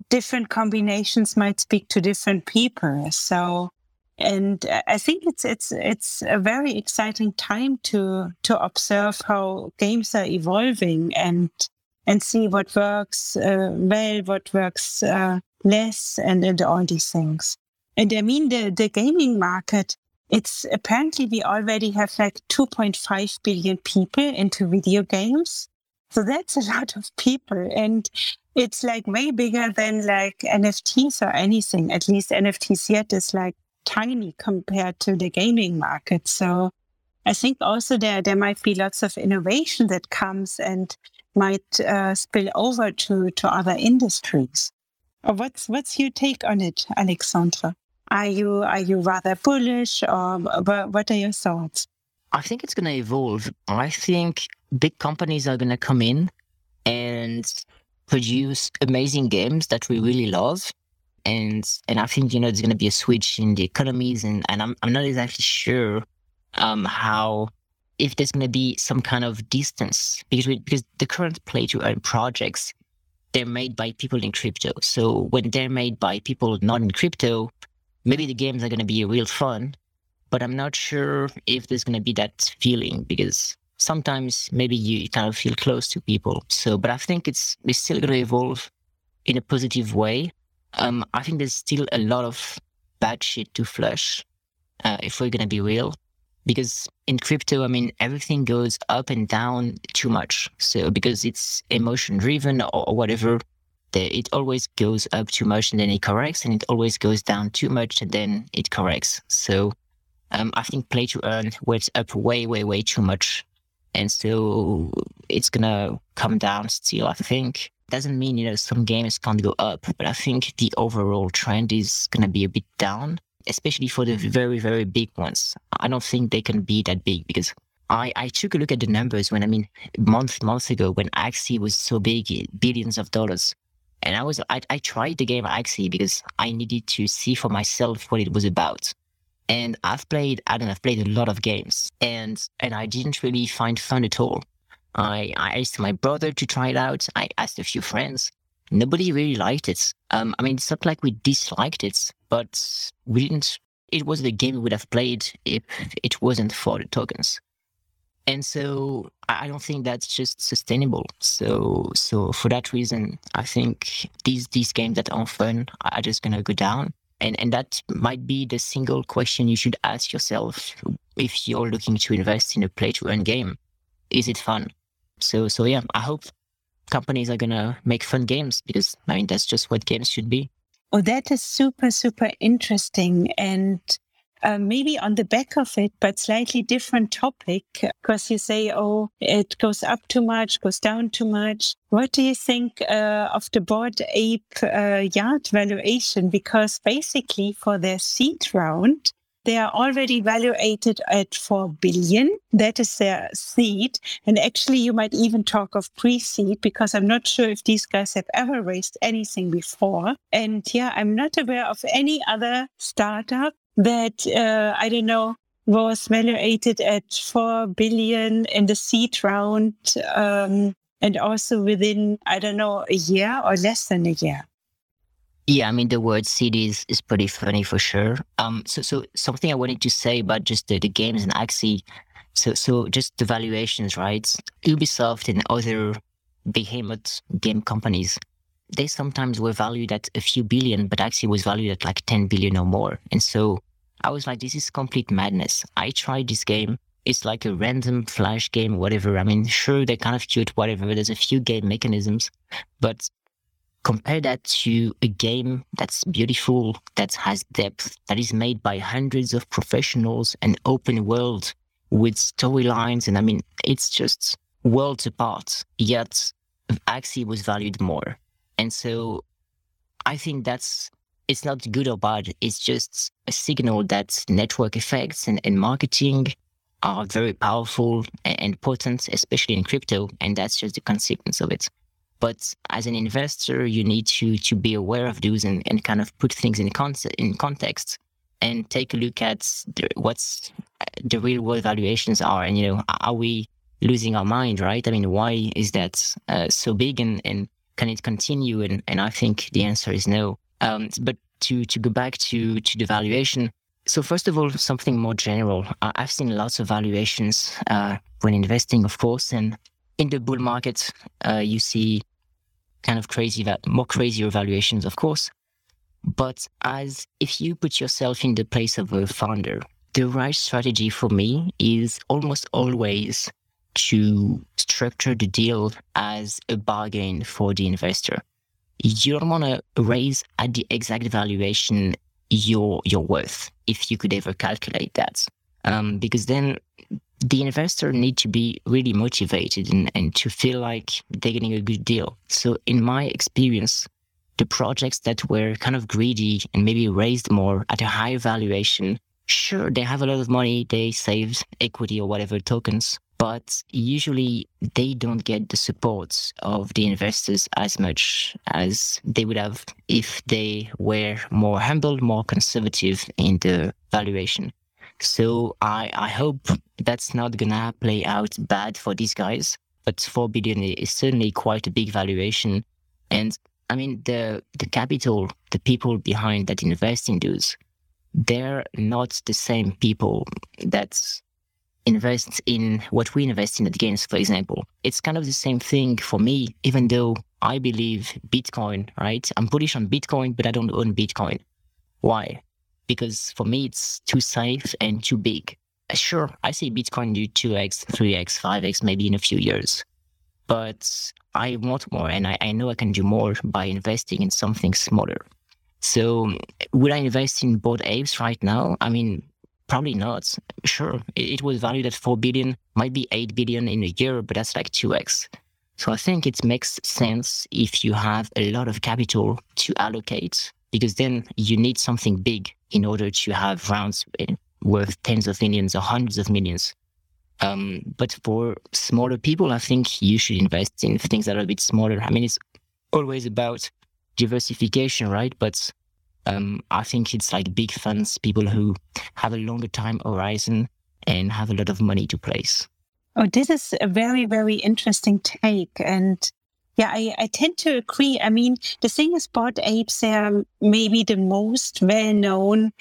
different combinations might speak to different people. So and I think it's it's it's a very exciting time to to observe how games are evolving and and see what works uh, well, what works uh, less, and, and all these things. And I mean, the, the gaming market, it's apparently we already have like 2.5 billion people into video games. So that's a lot of people. And it's like way bigger than like NFTs or anything. At least NFTs yet is like tiny compared to the gaming market. So I think also there there might be lots of innovation that comes and might uh, spill over to, to other industries. Uh, what's what's your take on it, Alexandre? Are you are you rather bullish, or what are your thoughts? I think it's going to evolve. I think big companies are going to come in and produce amazing games that we really love, and and I think you know there's going to be a switch in the economies, and and I'm I'm not exactly sure um how if there's going to be some kind of distance because we, because the current play to earn projects they're made by people in crypto. So when they're made by people not in crypto, maybe the games are going to be real fun, but I'm not sure if there's going to be that feeling because sometimes maybe you kind of feel close to people. So, but I think it's it's still going to evolve in a positive way. Um, I think there's still a lot of bad shit to flush uh, if we're going to be real because in crypto, I mean, everything goes up and down too much. So because it's emotion driven or, whatever, it always goes up too much and then it corrects, and it always goes down too much and then it corrects. So um, I think play to earn went up way, way, way too much. And so it's gonna come down still, I think. Doesn't mean, you know, some games can't go up, but I think the overall trend is gonna be a bit down, especially for the very, very big ones. I don't think they can be that big because I, I took a look at the numbers when I mean month months ago when Axie was so big, billions of dollars. And I was I, I tried the game Axie because I needed to see for myself what it was about. And I've played I don't know, I've played a lot of games and and I didn't really find fun at all. I, I asked my brother to try it out. I asked a few friends. Nobody really liked it. Um, I mean, it's not like we disliked it, but we didn't. It was the game we would have played if it wasn't for the tokens and so I don't think that's just sustainable. So so for that reason, I think these these games that aren't fun are just gonna go down. And and that might be the single question you should ask yourself if you're looking to invest in a play to earn game. Is it fun? So so yeah, I hope companies are gonna make fun games because I mean that's just what games should be. Oh, that is super, super interesting. And uh, maybe on the back of it, but slightly different topic because you say, oh, it goes up too much, goes down too much. What do you think uh, of the Bored Ape uh, Yacht valuation? Because basically, for their seed round, they are already valuated at 4 billion. That is their seed. And actually, you might even talk of pre seed because I'm not sure if these guys have ever raised anything before. And yeah, I'm not aware of any other startup that uh, I don't know was valuated at four billion in the seed round, um, and also within I don't know a year or less than a year. Yeah, I mean the word seed is, pretty funny for sure. Um, so so something I wanted to say about just the, the games and Axie. So so just the valuations, right? Ubisoft and other behemoth game companies they sometimes were valued at a few billion, but Axie was valued at like 10 billion or more. And so I was like, this is complete madness. I tried this game. It's like a random flash game, whatever. I mean, sure, they're kind of cute, whatever. There's a few game mechanisms, but compare that to a game that's beautiful, that has depth, that is made by hundreds of professionals, an open world with storylines. And I mean, it's just worlds apart. Yet Axie was valued more. And so I think that's it's not good or bad. It's just a signal that network effects and, and marketing are very powerful and potent, especially in crypto. And that's just the consequence of it. But as an investor, you need to to be aware of those and, and kind of put things in concept in context and take a look at the, what's uh, the real world valuations are. And you know, are we losing our mind? Right? I mean, why is that uh, so big? And and can it continue? And and I think the answer is no. Um, but to to go back to to the valuation. So first of all, something more general. I've seen lots of valuations uh, when investing, of course, and in the bull market, uh, you see kind of crazy, that more crazier valuations, of course. But as if you put yourself in the place of a founder, the right strategy for me is almost always to structure the deal as a bargain for the investor you don't want to raise at the exact valuation your your worth if you could ever calculate that um, because then the investor need to be really motivated and, and to feel like they're getting a good deal so in my experience the projects that were kind of greedy and maybe raised more at a higher valuation sure they have a lot of money they saved equity or whatever tokens but usually they don't get the support of the investors as much as they would have if they were more humble, more conservative in the valuation. So I, I hope that's not gonna play out bad for these guys. But four billion is certainly quite a big valuation. And I mean the the capital, the people behind that invest in those, they're not the same people that invest in what we invest in at Gains, for example. It's kind of the same thing for me, even though I believe Bitcoin, right? I'm bullish on Bitcoin, but I don't own Bitcoin. Why? Because for me, it's too safe and too big. Uh, sure, I see Bitcoin do 2x, 3x, 5x maybe in a few years. But I want more and I, I know I can do more by investing in something smaller. So would I invest in Bored Apes right now? I mean, probably not. Sure, it, it was valued at 4 billion, might be 8 billion in a year, but that's like 2x. So I think it makes sense if you have a lot of capital to allocate, because then you need something big in order to have rounds worth tens of millions or hundreds of millions. Um, but for smaller people, I think you should invest in things that are a bit smaller. I mean, it's always about diversification, right? But um, I think it's like big funds, people who have a longer time horizon and have a lot of money to place. Oh, this is a very, very interesting take. And yeah, I, I tend to agree. I mean, the thing is, Bored Apes, are maybe the most well known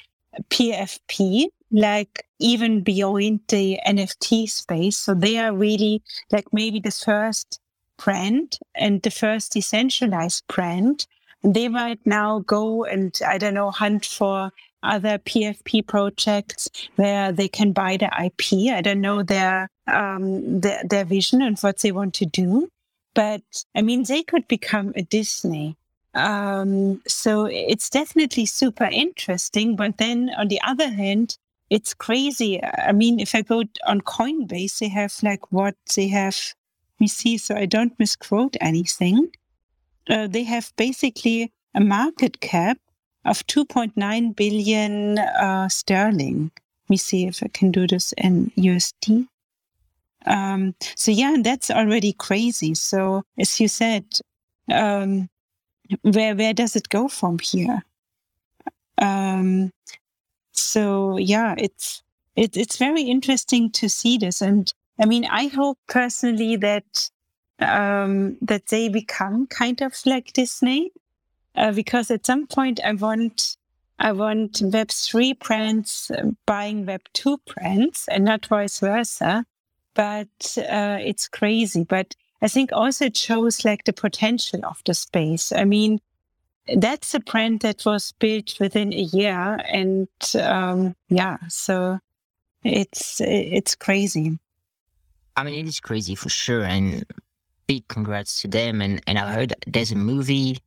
PFP, like even beyond the NFT space. So they are really like maybe the first brand and the first decentralized brand. And they might now go and, I don't know, hunt for other PFP projects where they can buy the IP. I don't know their um, their, their vision and what they want to do, but I mean they could become a Disney. Um, so it's definitely super interesting. But then on the other hand, it's crazy. I mean, if I go on Coinbase, they have like what they have. Let me see, so I don't misquote anything. Uh, they have basically a market cap of 2.9 billion uh, sterling. Let me see if I can do this in USD. Um, so yeah, that's already crazy. So as you said, um, where where does it go from here? Um, so yeah, it's it, it's very interesting to see this, and I mean, I hope personally that um, that they become kind of like Disney uh, because at some point I want I want Web three brands uh, buying Web two brands and not vice versa. But uh, it's crazy. But I think also it shows like the potential of the space. I mean, that's a brand that was built within a year, and um, yeah, so it's it's crazy. I mean, it is crazy for sure, and big congrats to them. And, and I heard there's a movie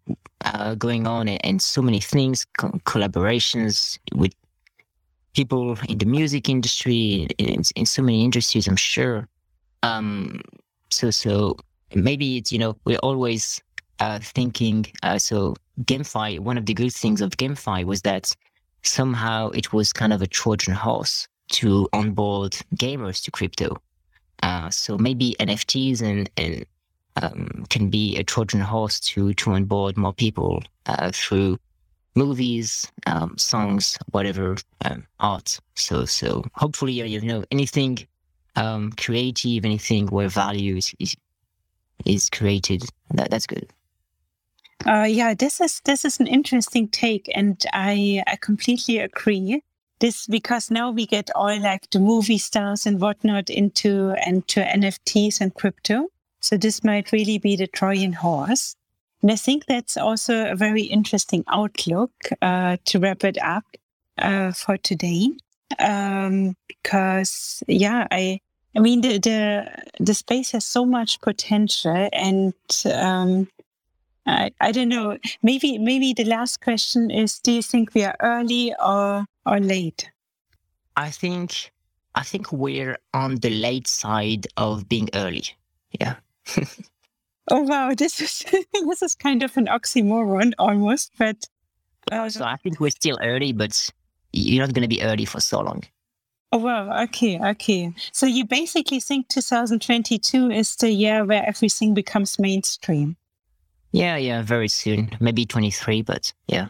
uh, going on and, and, so many things, co- collaborations with people in the music industry, in, in so many industries, I'm sure. Um, so, so maybe it's, you know, we're always uh, thinking, uh, so GameFi, one of the good things of GameFi was that somehow it was kind of a Trojan horse to onboard gamers to crypto. Uh, so maybe NFTs and, and um, can be a Trojan horse to to onboard more people uh, through movies, um, songs, whatever um, art. So so hopefully you know anything um, creative, anything where value is is, is created. That that's good. Uh, yeah, this is this is an interesting take, and I I completely agree. This because now we get all like the movie stars and whatnot into into NFTs and crypto. So this might really be the Trojan horse. And I think that's also a very interesting outlook uh, to wrap it up uh, for today. Um, because yeah, I I mean the, the the space has so much potential, and um, I I don't know. Maybe maybe the last question is: Do you think we are early or or late? I think I think we're on the late side of being early. Yeah. oh wow, this is this is kind of an oxymoron almost, but uh, so I think we're still early, but you're not going to be early for so long. Oh wow, okay, okay. So you basically think 2022 is the year where everything becomes mainstream. Yeah, yeah, very soon. Maybe 23, but yeah.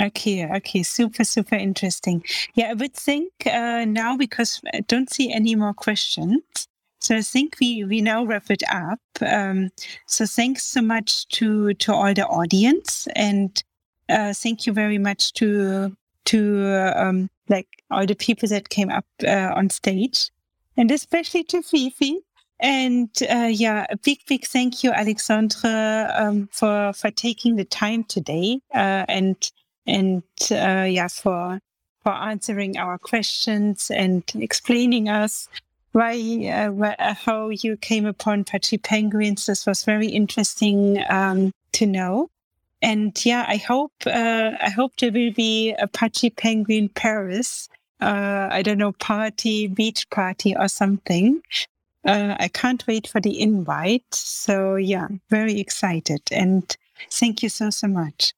Okay, okay, super, super interesting. Yeah, I would think uh, now because I don't see any more questions. So I think we, we now wrap it up. Um, so thanks so much to, to all the audience and uh, thank you very much to to um, like all the people that came up uh, on stage and especially to Fifi. And uh, yeah, a big, big thank you, Alexandre, um, for for taking the time today uh, and and uh, yeah for for answering our questions and explaining us why, uh, why uh, how you came upon Pudgy Penguins. This was very interesting um, to know. And yeah, I hope uh, I hope there will be a Pudgy Penguin Paris. Uh, I don't know, party, beach party or something. Uh, I can't wait for the invite. So yeah, very excited. And thank you so, so much.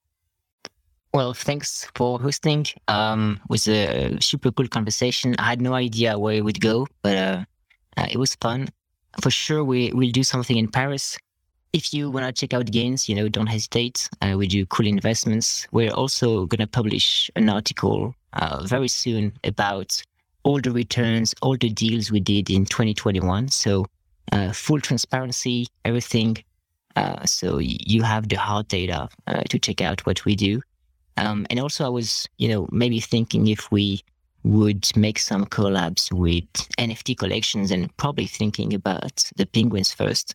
Well, thanks for hosting. Um, it was a super cool conversation. I had no idea where it would go, but uh, uh, it was fun. For sure, we will do something in Paris. If you want to check out Gains, you know, don't hesitate. Uh, we do cool investments. We're also going to publish an article uh, very soon about all the returns, all the deals we did in 2021. So uh, full transparency, everything. Uh, so you have the hard data to check out what we do. Um, and also, I was, you know, maybe thinking if we would make some collabs with NFT collections and probably thinking about the penguins first.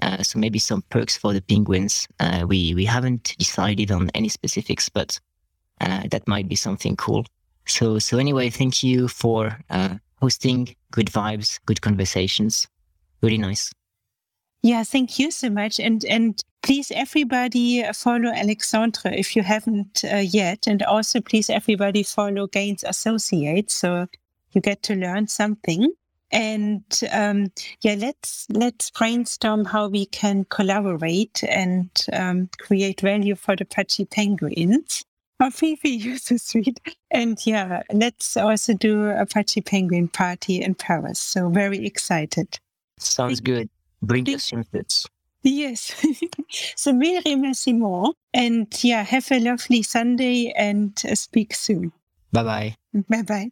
Uh, so maybe some perks for the penguins. Uh, we we haven't decided on any specifics, but uh, that might be something cool. So so anyway, thank you for uh, hosting. Good vibes, good conversations. Really nice. Yeah, thank you so much. And and please, everybody, uh, follow Alexandre if you haven't uh, yet, and also please, everybody, follow Gains Associates so you get to learn something. And um, yeah, let's let's brainstorm how we can collaborate and um, create value for the Pudgy Penguins. Oh, Fifi, you're so sweet. And yeah, let's also do a Pudgy Penguin party in Paris. So very excited. Sounds good. Bring the snippets. Yes. so mille remerciements. And yeah, have a lovely Sunday and uh, speak soon. Bye bye. Bye bye.